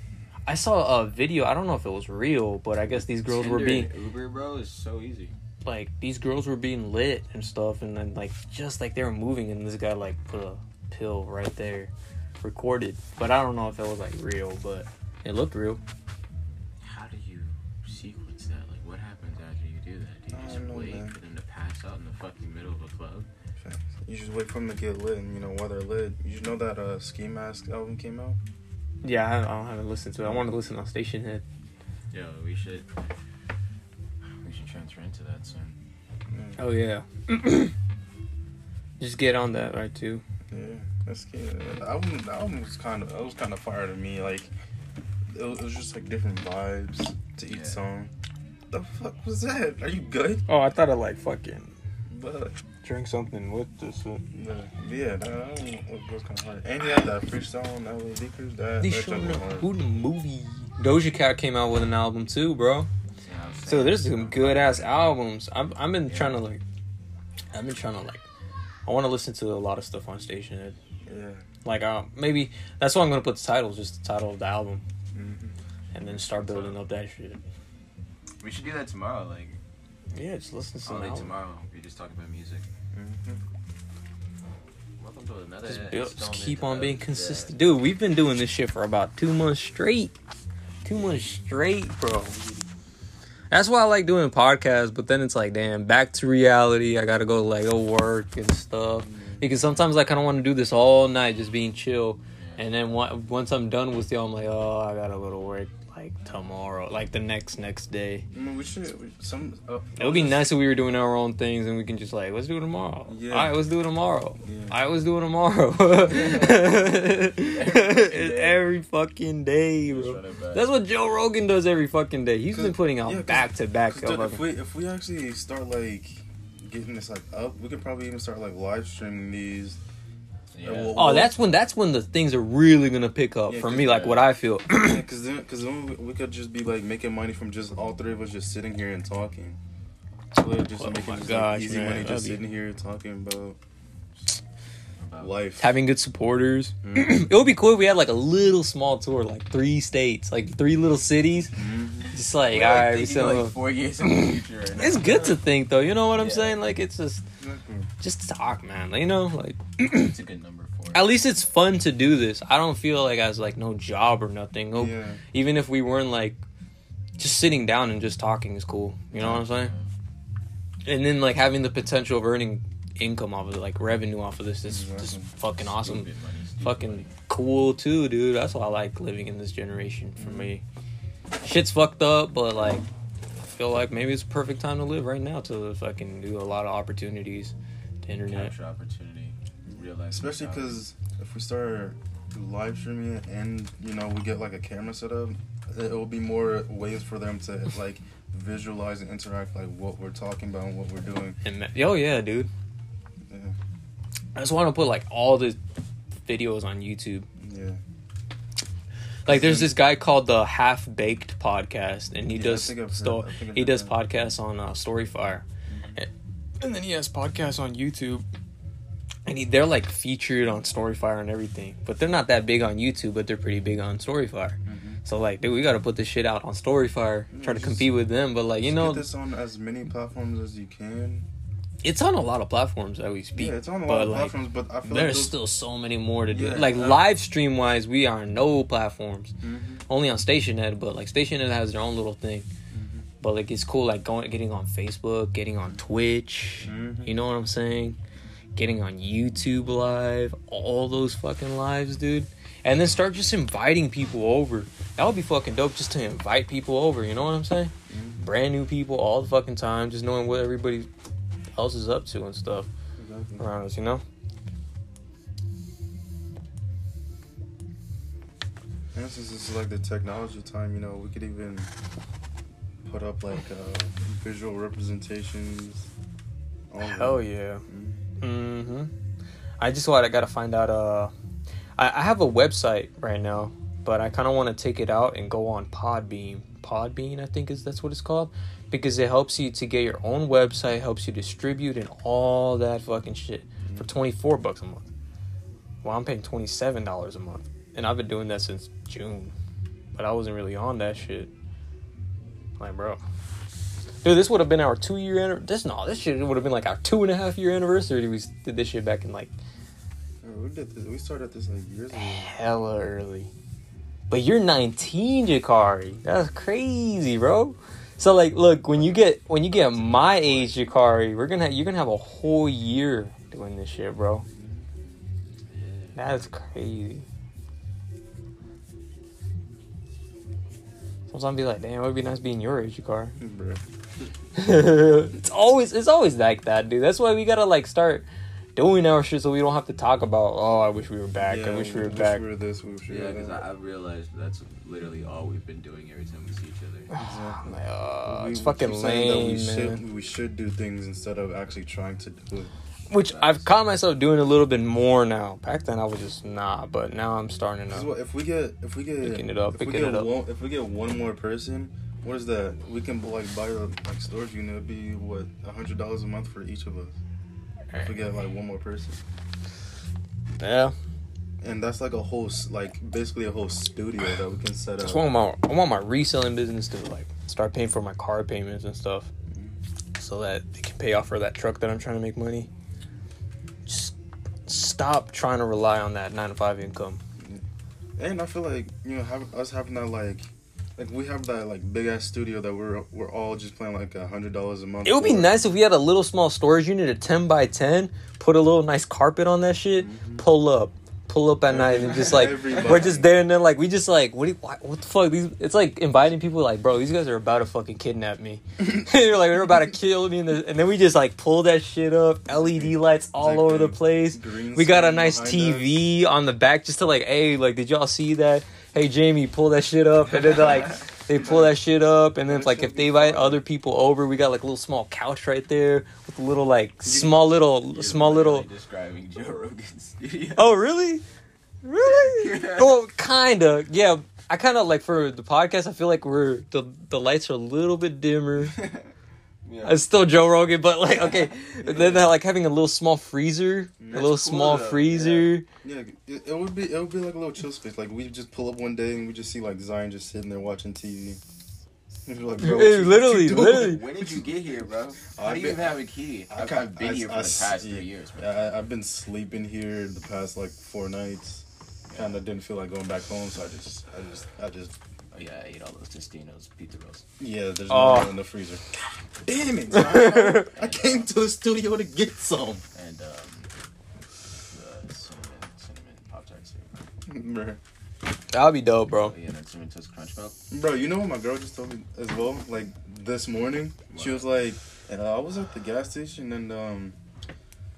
I saw a video. I don't know if it was real, but I guess these girls were being Uber, bro, is so easy. Like these girls were being lit and stuff, and then like just like they were moving, and this guy like put a pill right there, recorded. But I don't know if it was like real, but it looked real. How do you sequence that? Like, what happens after you do that? Do you I just don't wait man. for them to pass out in the fucking middle of a club? You just wait for them to get lit, and you know while they're lit. You know that uh, Ski Mask album came out. Yeah, I, I haven't listened to it. I want to listen on Station Head. Yo, we should. We transfer into that soon. Oh yeah. Just get on that right too. yeah, that's good. The album, the album was kind of, it was kind of fire to me. Like, it was, it was just like different vibes to each Yeah. song. The fuck was that? Are you good? Oh, I thought of like fucking But drink something with this. Uh, Yeah, yeah, that, that was kind of hard. And he had that freestyle on LA Leakers. That, they showed was up hard. who the movie. Doja Cat came out with an album too, bro. So there's some good ass albums. I've I've been trying to like, I've been trying to like, I want to listen to a lot of stuff on Station Head. Yeah. Like, uh, maybe that's why I'm gonna put the title, just the title of the album, Mm-hmm. and then start building up that shit. We should do that tomorrow. Like Yeah, just listen to all some day tomorrow. We just talk about music. Mm-hmm. Welcome to another. Just, build, just keep on being the- consistent, dude. We've been doing this shit for about two months straight. Two months straight, bro. That's why I like doing podcasts. But then it's like, damn, back to reality. I gotta go like go work and stuff. Because sometimes I kind of want to do this all night, just being chill. And then once I'm done with y'all, I'm like, oh, I gotta go to work like tomorrow, like the next next day. I mean, we should. We, some. Uh, It would be nice if we were doing our own things and we can just like, let's do it tomorrow. Yeah. All right, let's do it tomorrow. Yeah. All right, let's do it tomorrow. every fucking day, bro. run it back. That's what Joe Rogan does every fucking day. He's been putting out back to back. if we if we actually start like getting this like up, we could probably even start like live streaming these. Yeah. well- Oh, that's when that's when the things are really gonna pick up Yeah, for 'cause- me. Like what I feel. Yeah, cause then, cause then we, we could just be like making money from just all three of us just sitting here and talking. Like, just Oh making my just, gosh, like, easy man, money that'd just be- sitting here talking about About- life. Having good supporters. Mhm. it would be cool if we had like a little small tour, like three states, like three little cities. Mhm. Just like, We're, all like, right, we thinking, sell like four years in the future. Right now. It's good to think though. You know what I'm Yeah. saying? Like it's just Exactly. Just talk, man. Like, you know, like It's a good number for. it. at least it's fun to do this. I don't feel like I was like no job or nothing. No, Yeah. even if we weren't like just sitting down and just talking is cool. You know what I'm saying? And then like having the potential of earning income off of it, like revenue off of this is just Exactly. fucking awesome. Money, Fucking money. cool too, dude. That's why I like living in this generation for me. Shit's fucked up, but like feel like maybe it's a perfect time to live right now to fucking do a lot of opportunities to internet. capture opportunity, realize. Especially because if we start live streaming and you know we get like a camera set up, it will be more ways for them to like visualize and interact like what we're talking about and what we're doing. And ma- oh yeah, dude. Yeah. I just want to put like all the videos on YouTube. Yeah. Like there's this guy called the Half Baked Podcast, and he Yeah, does think sto- I think I've he does podcasts on uh, Storyfire, Mm-hmm. and, then he has podcasts on YouTube, and he, they're like featured on Storyfire and everything, but they're not that big on YouTube, but they're pretty big on Storyfire. Mhm. So like, dude, we got to put this shit out on Storyfire, try to compete with them. But like, you know, get this on as many platforms as you can. It's on a lot of platforms that we speak. yeah, it's on a lot of like, platforms, but I feel There's like still so many more to do. Yeah, like uh, live stream wise, we are no platforms. hmm Only on StationHead, but like StationHead has their own little thing. Mm-hmm. But like it's cool, like going, getting on Facebook, getting on Twitch. Mhm. You know what I'm saying? Getting on YouTube live, all those fucking lives, dude. And then start just inviting people over. That would be fucking dope, just to invite people over. You know what I'm saying? Mhm. Brand new people all the fucking time, just knowing what everybody else is up to and stuff Exactly. around us. You know? And since this is like the technology time, you know, we could even put up like uh, visual representations. Hell that. yeah. Mhm. hmm I just want I gotta find out. Uh, I, I have a website right now, but I kind of want to take it out and go on Podbeam. Podbean, I think is that's what it's called, because it helps you to get your own website, helps you distribute and all that fucking shit mm-hmm. for twenty four bucks a month. Well, I'm paying twenty seven dollars a month, and I've been doing that since June, but I wasn't really on that shit. Like, bro. Dude, this would have been our two year This no, this shit would have been like our two and a half year anniversary. We did this shit back in like we did this. We started this like years ago. hella early. But you're 19, Jakari. That's crazy, bro. So like, look, when you get when you get my age, Jakari, we're gonna you're gonna have a whole year doing this shit, bro. That's crazy. Sometimes I'll be like, damn, it would be nice being your age, Jakari. It's always it's always like that, dude. That's why we gotta like start doing our shit so we don't have to talk about. Oh, I wish we were back. I wish we were wish back. We were this. We wish we Yeah, because. I, I realized that's literally all we've been doing every time we see each other. I'm like, oh, We- it's fucking keep saying that lame, we man. should we should do things instead of actually trying to do it. Which I've caught myself doing a little bit more now. Back then I was just nah, but now I'm starting to. what- If we get, if we get, Picking it up, if we picking get it up. One, if we get one more person, what is that? We can like buy a like storage unit. It'd be what a hundred dollars a month for each of us. If we get like one more person, Yeah, and that's like a whole like basically a whole studio that we can set that's up. one of my. I want my reselling business to like start paying for my car payments and stuff, mm-hmm. so that they can pay off for that truck that I'm trying to make money. Just stop trying to rely on that nine to five income. And I feel like you know, having us having that like, like we have that like big ass studio that we're we're all just playing like a hundred dollars a month. It would be for. nice if we had a little small storage unit, a ten by ten, put a little nice carpet on that shit, mm-hmm. pull up, pull up at night, and just like we're just there, and then like we just like what do you, what, what the fuck? These it's like inviting people like, bro, these guys are about to fucking kidnap me. They're like they're about to kill me, and, the, and then we just like pull that shit up, LED lights all like over the place. We got a nice TV on the back just to like, hey, like, did y'all see that? Hey, Jamie, pull that shit up, and then like. They pull that shit up, and then That like if they invite other people over, we got like a little small couch right there with a little like small little You're small little. describing Joe Rogan's studio. Oh really? Really? well, kinda. Yeah, I kind of like for the podcast. I feel like we're the the lights are a little bit dimmer. yeah. It's still Joe Rogan, but like okay. Then uh, like having a little small freezer, a little cool, small though. freezer. Yeah, it, it would be it would be like a little chill space. Like we just pull up one day and we just see like Zion just sitting there watching TV. And we're like, bro, what Hey, you- what literally, you doing? literally. When did you get here, bro? How I've do you been- even have a key? I I've, can't- I've been I- here for I the past yeah. three years, man. Yeah, I, I've been sleeping here the past like four nights. Kind of didn't feel like going back home, so I just, I just, I just, Oh yeah, I ate all those Totino's pizza rolls. yeah. There's Oh. no more in the freezer. God damn it! Zion. I came to the studio to get some. And um, the cinnamon, cinnamon pop tarts. too. Bruh. That'll be dope, bro. Oh yeah, and then cinnamon toast crunch milk. Bro, you know what my girl just told me as well? Like this morning, she was like, and uh, I was at the gas station and um,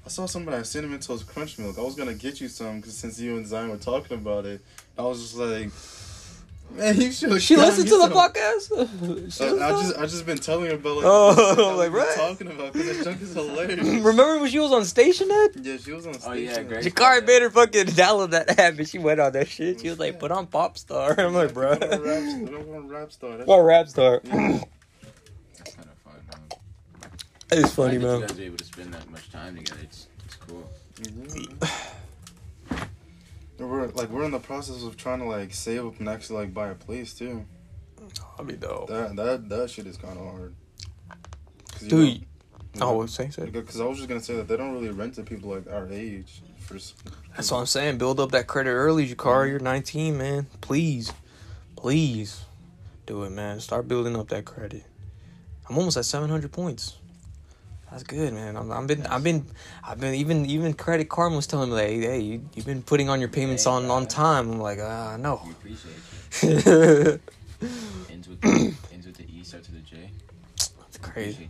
I saw somebody had cinnamon toast crunch milk. I was gonna get you some because since you and Zion were talking about it, I was just like, man, you should. She listened to the podcast. Uh, she I, I just, I just been telling her about like, Oh, the shit like, right. talking about because that junk is hilarious. Remember when she was on Station Head? yeah, she was on station. Oh, yeah, great. Jakari made her fucking download that app and she went on that shit. She was like, put on Pop Star. I'm like, bro. Put on rap, rap star. That's- What rap star? Yeah. That's kind of fun, man. It's funny, I man. You guys are able to spend that much time together. It's it's cool. Mm-hmm. Yeah. We're like we're in the process of trying to like save up and actually like buy a place too. I'll be dope. That that that shit is kind of hard. Dude. know- Oh, what say, say. Because I was just gonna say that they don't really rent to people like our age. For That's what I'm saying. Build up that credit early, Jakari. You're 19, man. Please. Please. Do it, man. Start building up that credit. I'm almost at 700 points. That's good, man. I'm, I've been, I've been, I've been. Even, even Credit Karma was telling me, like, hey, you, you've been putting on your payments on, on time. I'm like, ah, no. We appreciate you. Ends with the, ends with the E, starts with a J. That's crazy. You.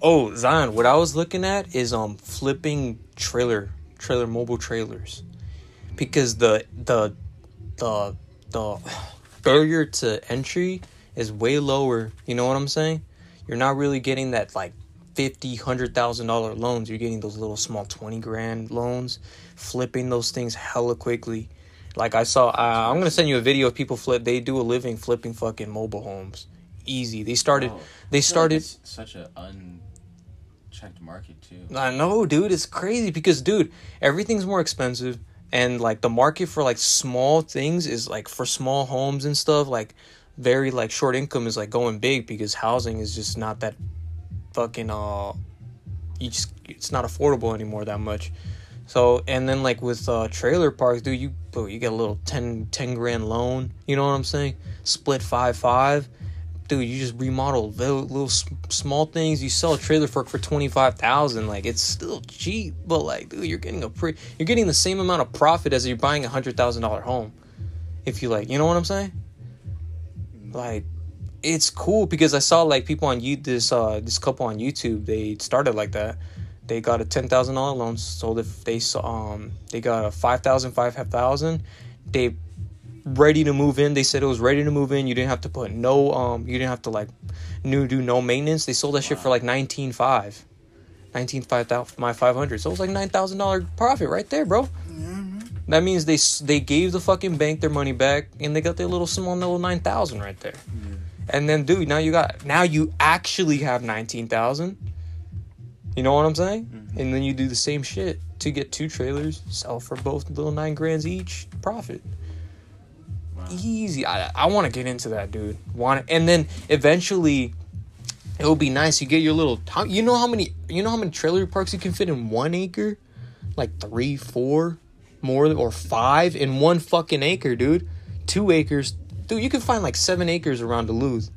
Oh, Zion, what I was looking at is um flipping trailer trailer mobile trailers. Because the the the the barrier to entry is way lower. You know what I'm saying? You're not really getting that like fifty, hundred thousand dollar loans. You're getting those little small twenty grand loans, flipping those things hella quickly. Like I saw, uh, I'm gonna send you a video of people flip. They do a living flipping fucking mobile homes. Easy. They started. Oh, they like started. it's such an unchecked market too. I know, dude. It's crazy because, dude, everything's more expensive, and like the market for like small things is like for small homes and stuff. Like very like short income is like going big because housing is just not that fucking uh. You just it's not affordable anymore that much. So and then like with uh trailer parks, dude, you you get a little 10, 10 grand loan. You know what I'm saying? Split five five dude, you just remodel little, little small things. You sell a trailer for for twenty five thousand. Like it's still cheap, but like, dude, you're getting a pre, you're getting the same amount of profit as you're buying a hundred thousand dollar home. If you like, you know what I'm saying? Like, it's cool because I saw like people on you this uh this couple on YouTube. They started like that. They got a ten thousand dollar loan. Sold if they saw um they got a five thousand five thousand. They ready to move in. They said it was ready to move in. You didn't have to put no um you didn't have to like new do no maintenance. They sold that shit for like nineteen five. nineteen five thousand my five hundred. So it was like nine thousand dollar profit right there, bro. Yeah. That means they they gave the fucking bank their money back, and they got their little small little nine thousand right there. And then, dude, now you got now you actually have nineteen thousand. You know what I'm saying? Mhm. And then you do the same shit to get two trailers, sell for both little nine grands each, profit. Wow. Easy. I I want to get into that, dude. Want and then eventually. It would be nice. You get your little. You know how many? You know how many trailer parks you can fit in one acre? Like three, four, more or five in one fucking acre, dude. Two acres, dude. You can find like seven acres around Duluth,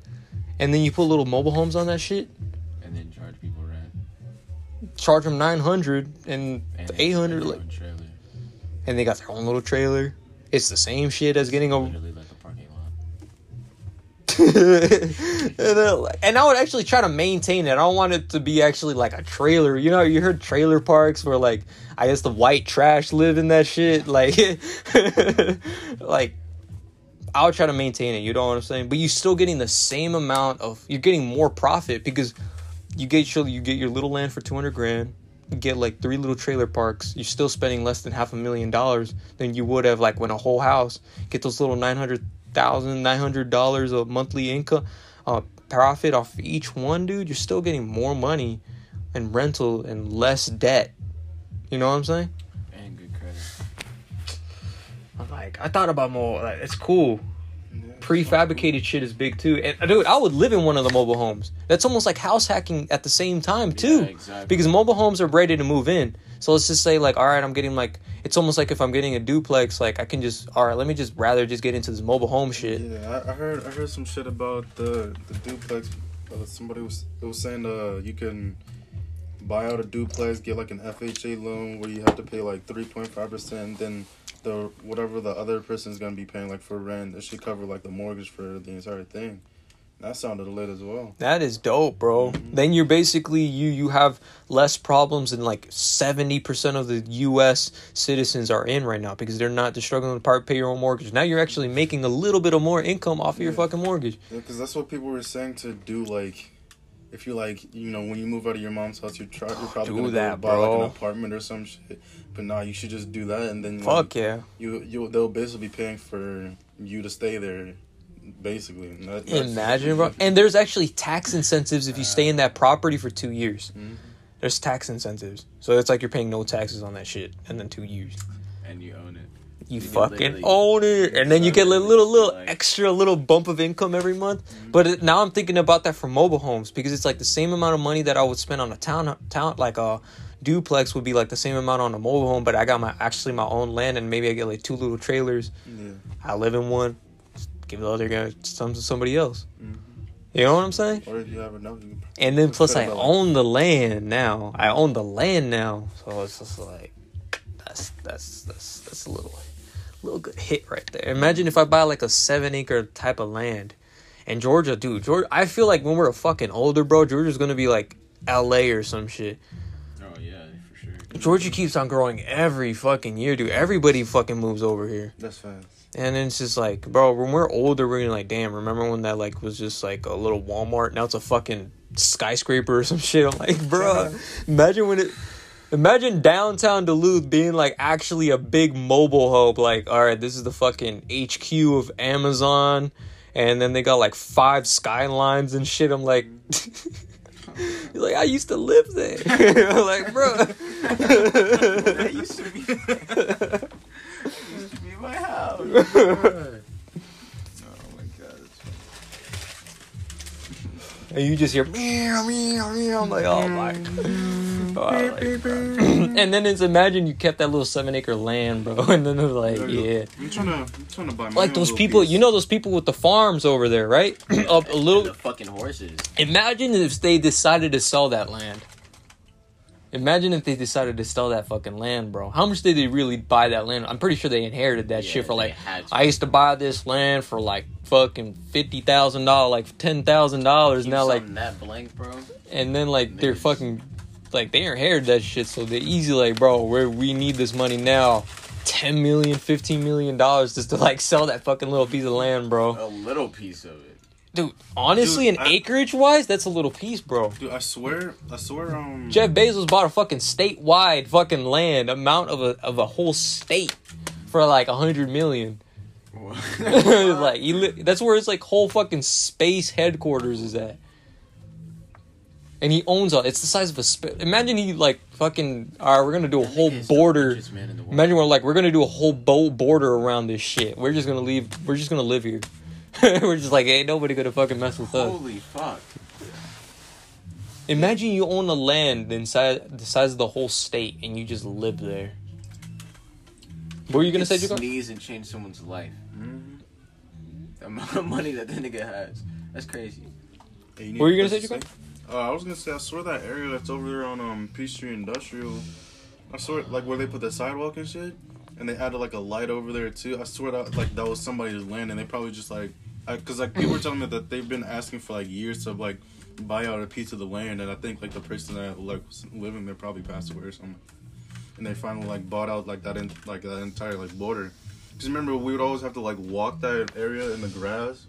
and then you put little mobile homes on that shit. And then charge people rent. Charge them nine hundred and And eight hundred, like, and they got their own little trailer. It's the same shit as getting a Literally like the parking lot. and, then, and I would actually try to maintain it. I don't want it to be actually like a trailer. You know, you heard trailer parks where like I guess the white trash live in that shit. Like, like I would try to maintain it. You know what I'm saying? But you're still getting the same amount of. You're getting more profit because you get your you get your little land for two hundred grand. You get like three little trailer parks. You're still spending less than half a million dollars than you would have like when a whole house get those little nine hundred thousand nine hundred dollars of monthly income uh, profit off each one, dude. You're still getting more money and rental and less debt. You know what I'm saying? Like, I thought about more. Like, it's cool. Yeah. Prefabricated shit is big too. And dude, I would live in one of the mobile homes. That's almost like house hacking at the same time too. Yeah, exactly. Because mobile homes are ready to move in. So let's just say like, all right, I'm getting like, it's almost like if I'm getting a duplex, like I can just, all right, let me just rather just get into this mobile home shit. Yeah, I, I heard I heard some shit about the the duplex. Uh, somebody was it was saying uh you can buy out a duplex, get like an FHA loan where you have to pay like three point five percent, then the whatever the other person's gonna be paying like for rent, it should cover like the mortgage for the entire thing. That sounded lit as well. That is dope, bro. Mhm. Then you're basically you you have less problems than like seventy percent of the U.S. citizens are in right now because they're not they're struggling to part pay your own mortgage. Now you're actually making a little bit of more income off of your fucking mortgage. Yeah, because that's what people were saying to do. Like, if you like, you know, when you move out of your mom's house, you're, try, you're probably Do gonna that, go buy like an apartment or some shit. But nah, you should just do that, and then like, Fuck yeah. you you they'll basically be paying for you to stay there, basically. And that- that's- Imagine, bro. And there's actually tax incentives if you stay in that property for two years. Mhm. There's tax incentives, so it's like you're paying no taxes on that shit, and then two years. And you own it. You You fucking own it, and then you get a little, little, Like- extra little bump of income every month. But it, now I'm thinking about that for mobile homes because it's like the same amount of money that I would spend on a town, town like a duplex would be like the same amount on a mobile home. But I got my actually my own land, and maybe I get like two little trailers. Yeah. I live in one, give the other guy some to somebody else. Mhm. You know what I'm saying? Or if you have enough, And then plus I own the land now. I own the land now, so it's just like that's that's that's that's a little little good hit right there. Imagine if I buy like a seven acre type of land, and Georgia, dude, Georgia. I feel like when we're a fucking older, bro, Georgia's gonna be like L.A. or some shit. Oh yeah, for sure. Georgia keeps on growing every fucking year, dude. Everybody fucking moves over here. That's fast. And then it's just like, bro, when we're older, we're gonna like, damn, remember when that like was just like a little Walmart? Now it's a fucking skyscraper or some shit. I'm like, bro, imagine when it, imagine downtown Duluth being like actually a big mobile hub. Like, all right, this is the fucking HQ of Amazon, and then they got like five skylines and shit. I'm like. You're like, I used to live there. I'm like, bro. that used to be. that used to be my house. oh my god. And you just hear meow meow meow. I'm like, oh my. Oh, like, bro. and then it's imagine you kept that little seven acre land, bro. And then they're like, yeah, I'm trying to I'm trying to buy my like those people. piece. You know those people with the farms over there, right? Up a little. The little. fucking horses. Imagine if they decided to sell that land. Imagine if they decided to sell that fucking land, bro. How much did they really buy that land? I'm pretty sure they inherited that Yeah, shit for like. I used to buy this land for like fucking fifty thousand dollars, like ten thousand dollars. Now, like that blank, bro. and then like they're fucking like they inherited that shit so they're easy like bro we we need this money now 10 million 15 million dollars just to like sell that fucking little piece of land bro A little piece of it. Dude, honestly, Dude, an I- acreage wise, that's a little piece, bro. Dude, I swear, I swear, um, Jeff Bezos bought a fucking statewide fucking land amount of a of a whole state for like a hundred million. like he li- that's where his like whole fucking space headquarters is at. And he owns all. It's the size of a. Sp- Imagine he like fucking. All right, we're gonna do a whole border. man in the world. Imagine we're like we're gonna do a whole boat border around this shit. We're just gonna leave. We're just gonna live here. we're just like ain't nobody gonna fucking mess with us. Holy fuck! Imagine you own a land inside the size of the whole state and you just live there. What were you gonna say, Could Jacob? Sneeze and change someone's life. mhm. The amount of money that the nigga has. That's crazy. Hey, need What were you a gonna place say, to Uh, I was gonna say I swear that area that's over there on um Peachtree Industrial. I swear like where they put the sidewalk and shit, and they added like a light over there too. I swear that like that was somebody's land, and they probably just like, cause like people were telling me that they've been asking for like years to like buy out a piece of the land, and I think like the person that like was living there probably passed away or something, and they finally like bought out like that in like that entire like border. Cause remember we would always have to like walk that area in the grass,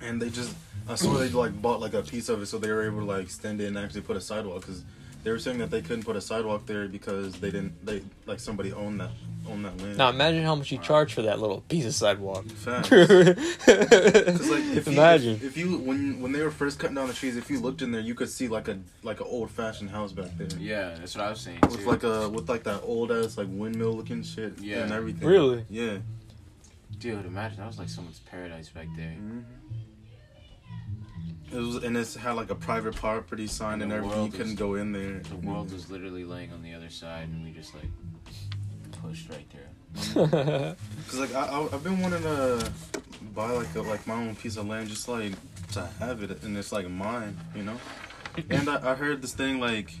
and they just I swear they like bought like a piece of it, so they were able to like extend it and actually put a sidewalk. Cause they were saying that they couldn't put a sidewalk there because they didn't they like somebody owned that owned that land. Now imagine how much you charge for that little piece of sidewalk. Facts. Like if imagine. you, if you when when they were first cutting down the trees, if you looked in there, you could see like a like an old fashioned house back there. Yeah, that's what I was saying. With too. like a with like that old ass like windmill looking shit Yeah. and everything. Really? Yeah. Dude, imagine that was like someone's paradise back there. Mm-hmm. It was and it's had like a private property sign And and everything. You couldn't is- go in there. The world was literally laying on the other side, and we just like pushed right there. Cause like I, I I've been wanting to buy like a, like my own piece of land just like to have it and it's like mine, you know. And I, I heard this thing like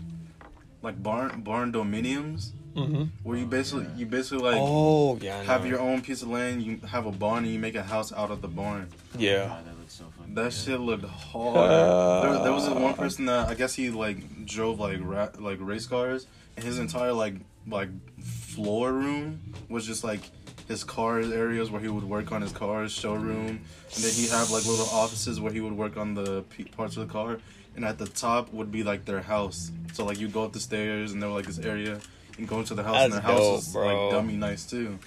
like barn barn dominiums hmm where you basically yeah. you basically like oh yeah, have your own piece of land. You have a barn and you make a house out of the barn. yeah. God, that so fucking That good. shit looked hard. Uh, there, there was this one person that I guess he like drove like ra- like race cars, and his entire like like floor room was just like his car areas where he would work on his cars, showroom, and then he have like little offices where he would work on the p- parts of the car, and at the top would be like their house. So like you go up the stairs and there was like this area. And go into the house, and the house dope, was bro. like dummy nice too.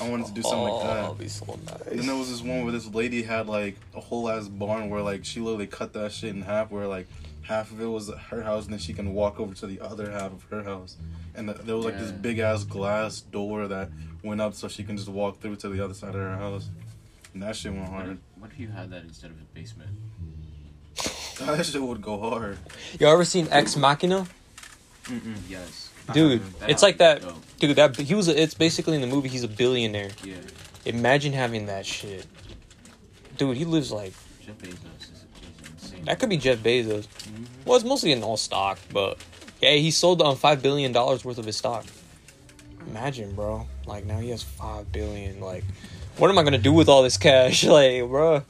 I wanted to do something like oh, that. Oh, that'd be so nice. then there was this one where this lady had like a whole ass barn where like she literally cut that shit in half where like half of it was her house and then she can walk over to the other half of her house. And th there was like this big ass glass door that went up so she can just walk through to the other side of her house. And that shit went What hard. if, what if you had that instead of a basement? That shit would go hard. You all ever seen Ex Machina? Mm-mm. Yes. Dude, it's like that. Dude, that he was. A, it's basically in the movie. He's a billionaire. Yeah. Imagine having that shit. Dude, he lives like Jeff Bezos is, insane. that. Could be Jeff Bezos. Mm-hmm. Well, it's mostly in all stock, but yeah, he sold on five billion dollars worth of his stock. Imagine, bro. Like now he has five billion. Like, what am I gonna do with all this cash? Like, bro.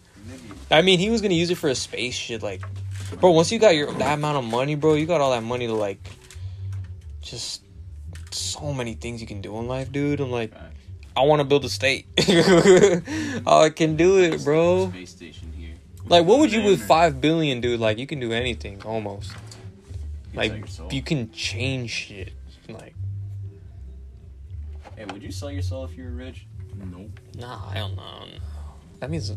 I mean, he was gonna use it for a space shit. Like, bro, once you got your that amount of money, bro, you got all that money to like, just so many things you can do in life, dude. I'm like, Fact. I want to build a state. I can do it, bro. Space station here. Like, what would you with five billion, dude? Like, you can do anything almost. Like, sell your soul. you can change shit. Like, Hey, would you sell your soul if you were rich? Nope. nah, I don't know. That means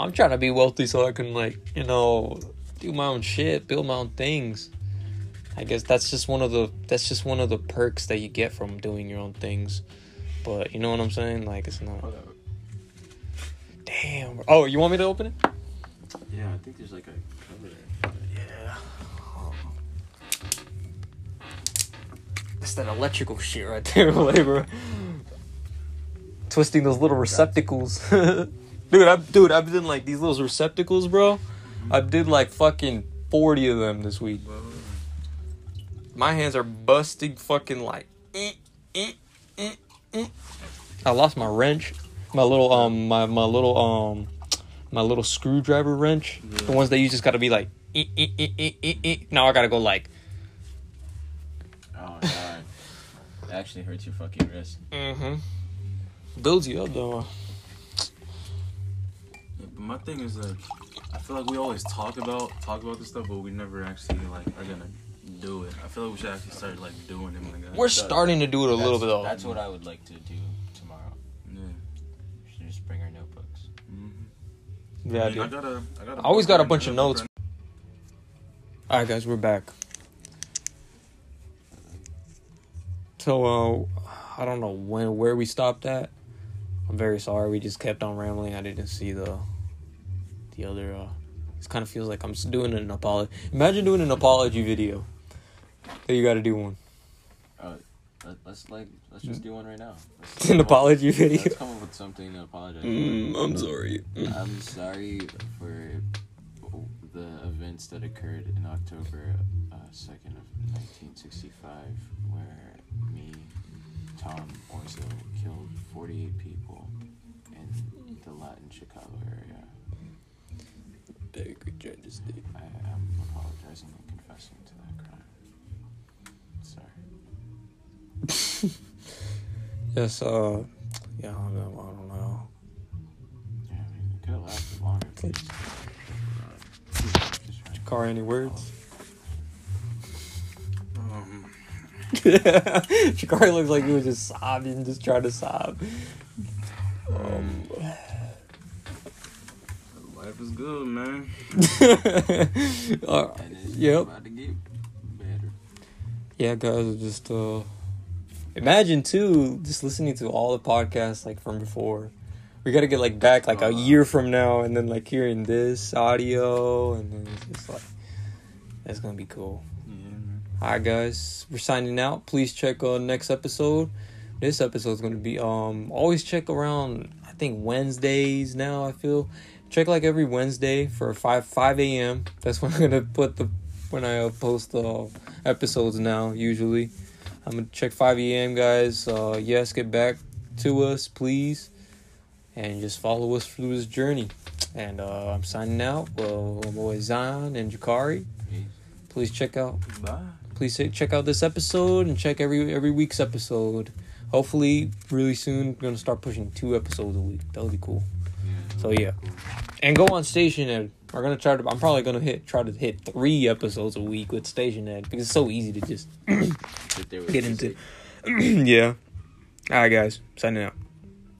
I'm trying to be wealthy so I can like, you know, do my own shit, build my own things. I guess that's just one of the that's just one of the perks that you get from doing your own things. But you know what I'm saying? Like, it's not. Damn. Oh, you want me to open it? Yeah, I think there's like a cover there. Yeah. Oh. It's that electrical shit right there, labor. Twisting those little receptacles. dude, I dude, I've done like these little receptacles, bro. I've did like fucking 40 of them this week. My hands are busting fucking like eh, eh, eh, eh. I lost my wrench. My little um my, my little um my little screwdriver wrench. The ones that you just gotta be like now I gotta go like Oh god. That actually hurts your fucking wrist. mm-hmm. Builds you up though. But my thing is like, I feel like we always talk about talk about this stuff, but we never actually like are gonna do it. I feel like we should actually start like doing it, Like, guy. We're starting to do it a little bit though. That's what I would like to do tomorrow. Yeah. We should just bring our notebooks. Mm-hmm. Yeah, I, mean, I dude. got a, I got a I always got a bunch of notes. now. All right, guys, we're back. So, uh, I don't know when where we stopped at. I'm very sorry. We just kept on rambling. I didn't see the the other. uh It kind of feels like I'm just doing an apology. Imagine doing an apology video. That you got to do one. Let, let's like let's just do one right now. Let's An come up- apology video. Let's come up with something to apologize. Mm, I'm sorry. I'm sorry for the events that occurred in October uh, 2nd of 1965, where me, Tom Orzo, killed 48 people in the Latin Chicago area. Very good judges, dude. I am apologizing and confessing to that crime. Yes. Uh. Yeah. I don't know. I don't know. Yeah, I mean, it could have lasted longer. but- Just trying to- Car, any words? Um, Jakari looks like he was just sobbing, just trying to sob. Um, life is good, man. uh, Yep. about to get better. yeah, guys, just uh, imagine too, just listening to all the podcasts like from before. We gotta get like back like a year from now, and then like hearing this audio, and then it's just like that's gonna be cool. Yeah. Alright guys, we're signing out. Please check uh next episode. This episode is gonna be um always check around I think Wednesdays now I feel. Check like every Wednesday for five five AM. That's when I'm gonna put the when I uh, post the episodes now usually. I'm gonna check five AM guys. Uh yes, get back to us please. And just follow us through this journey. And uh I'm signing out. Well my boy Zion and Jakari. Please check out Bye. please check- check out this episode and check every every week's episode. Hopefully, really soon, we're gonna start pushing two episodes a week. That would be cool. Yeah, So, yeah. And go on Station Head. We're gonna try to. I'm probably gonna hit try to hit three episodes a week with Station Head because it's so easy to just Sit there with get into. yeah. All right, guys. Signing out.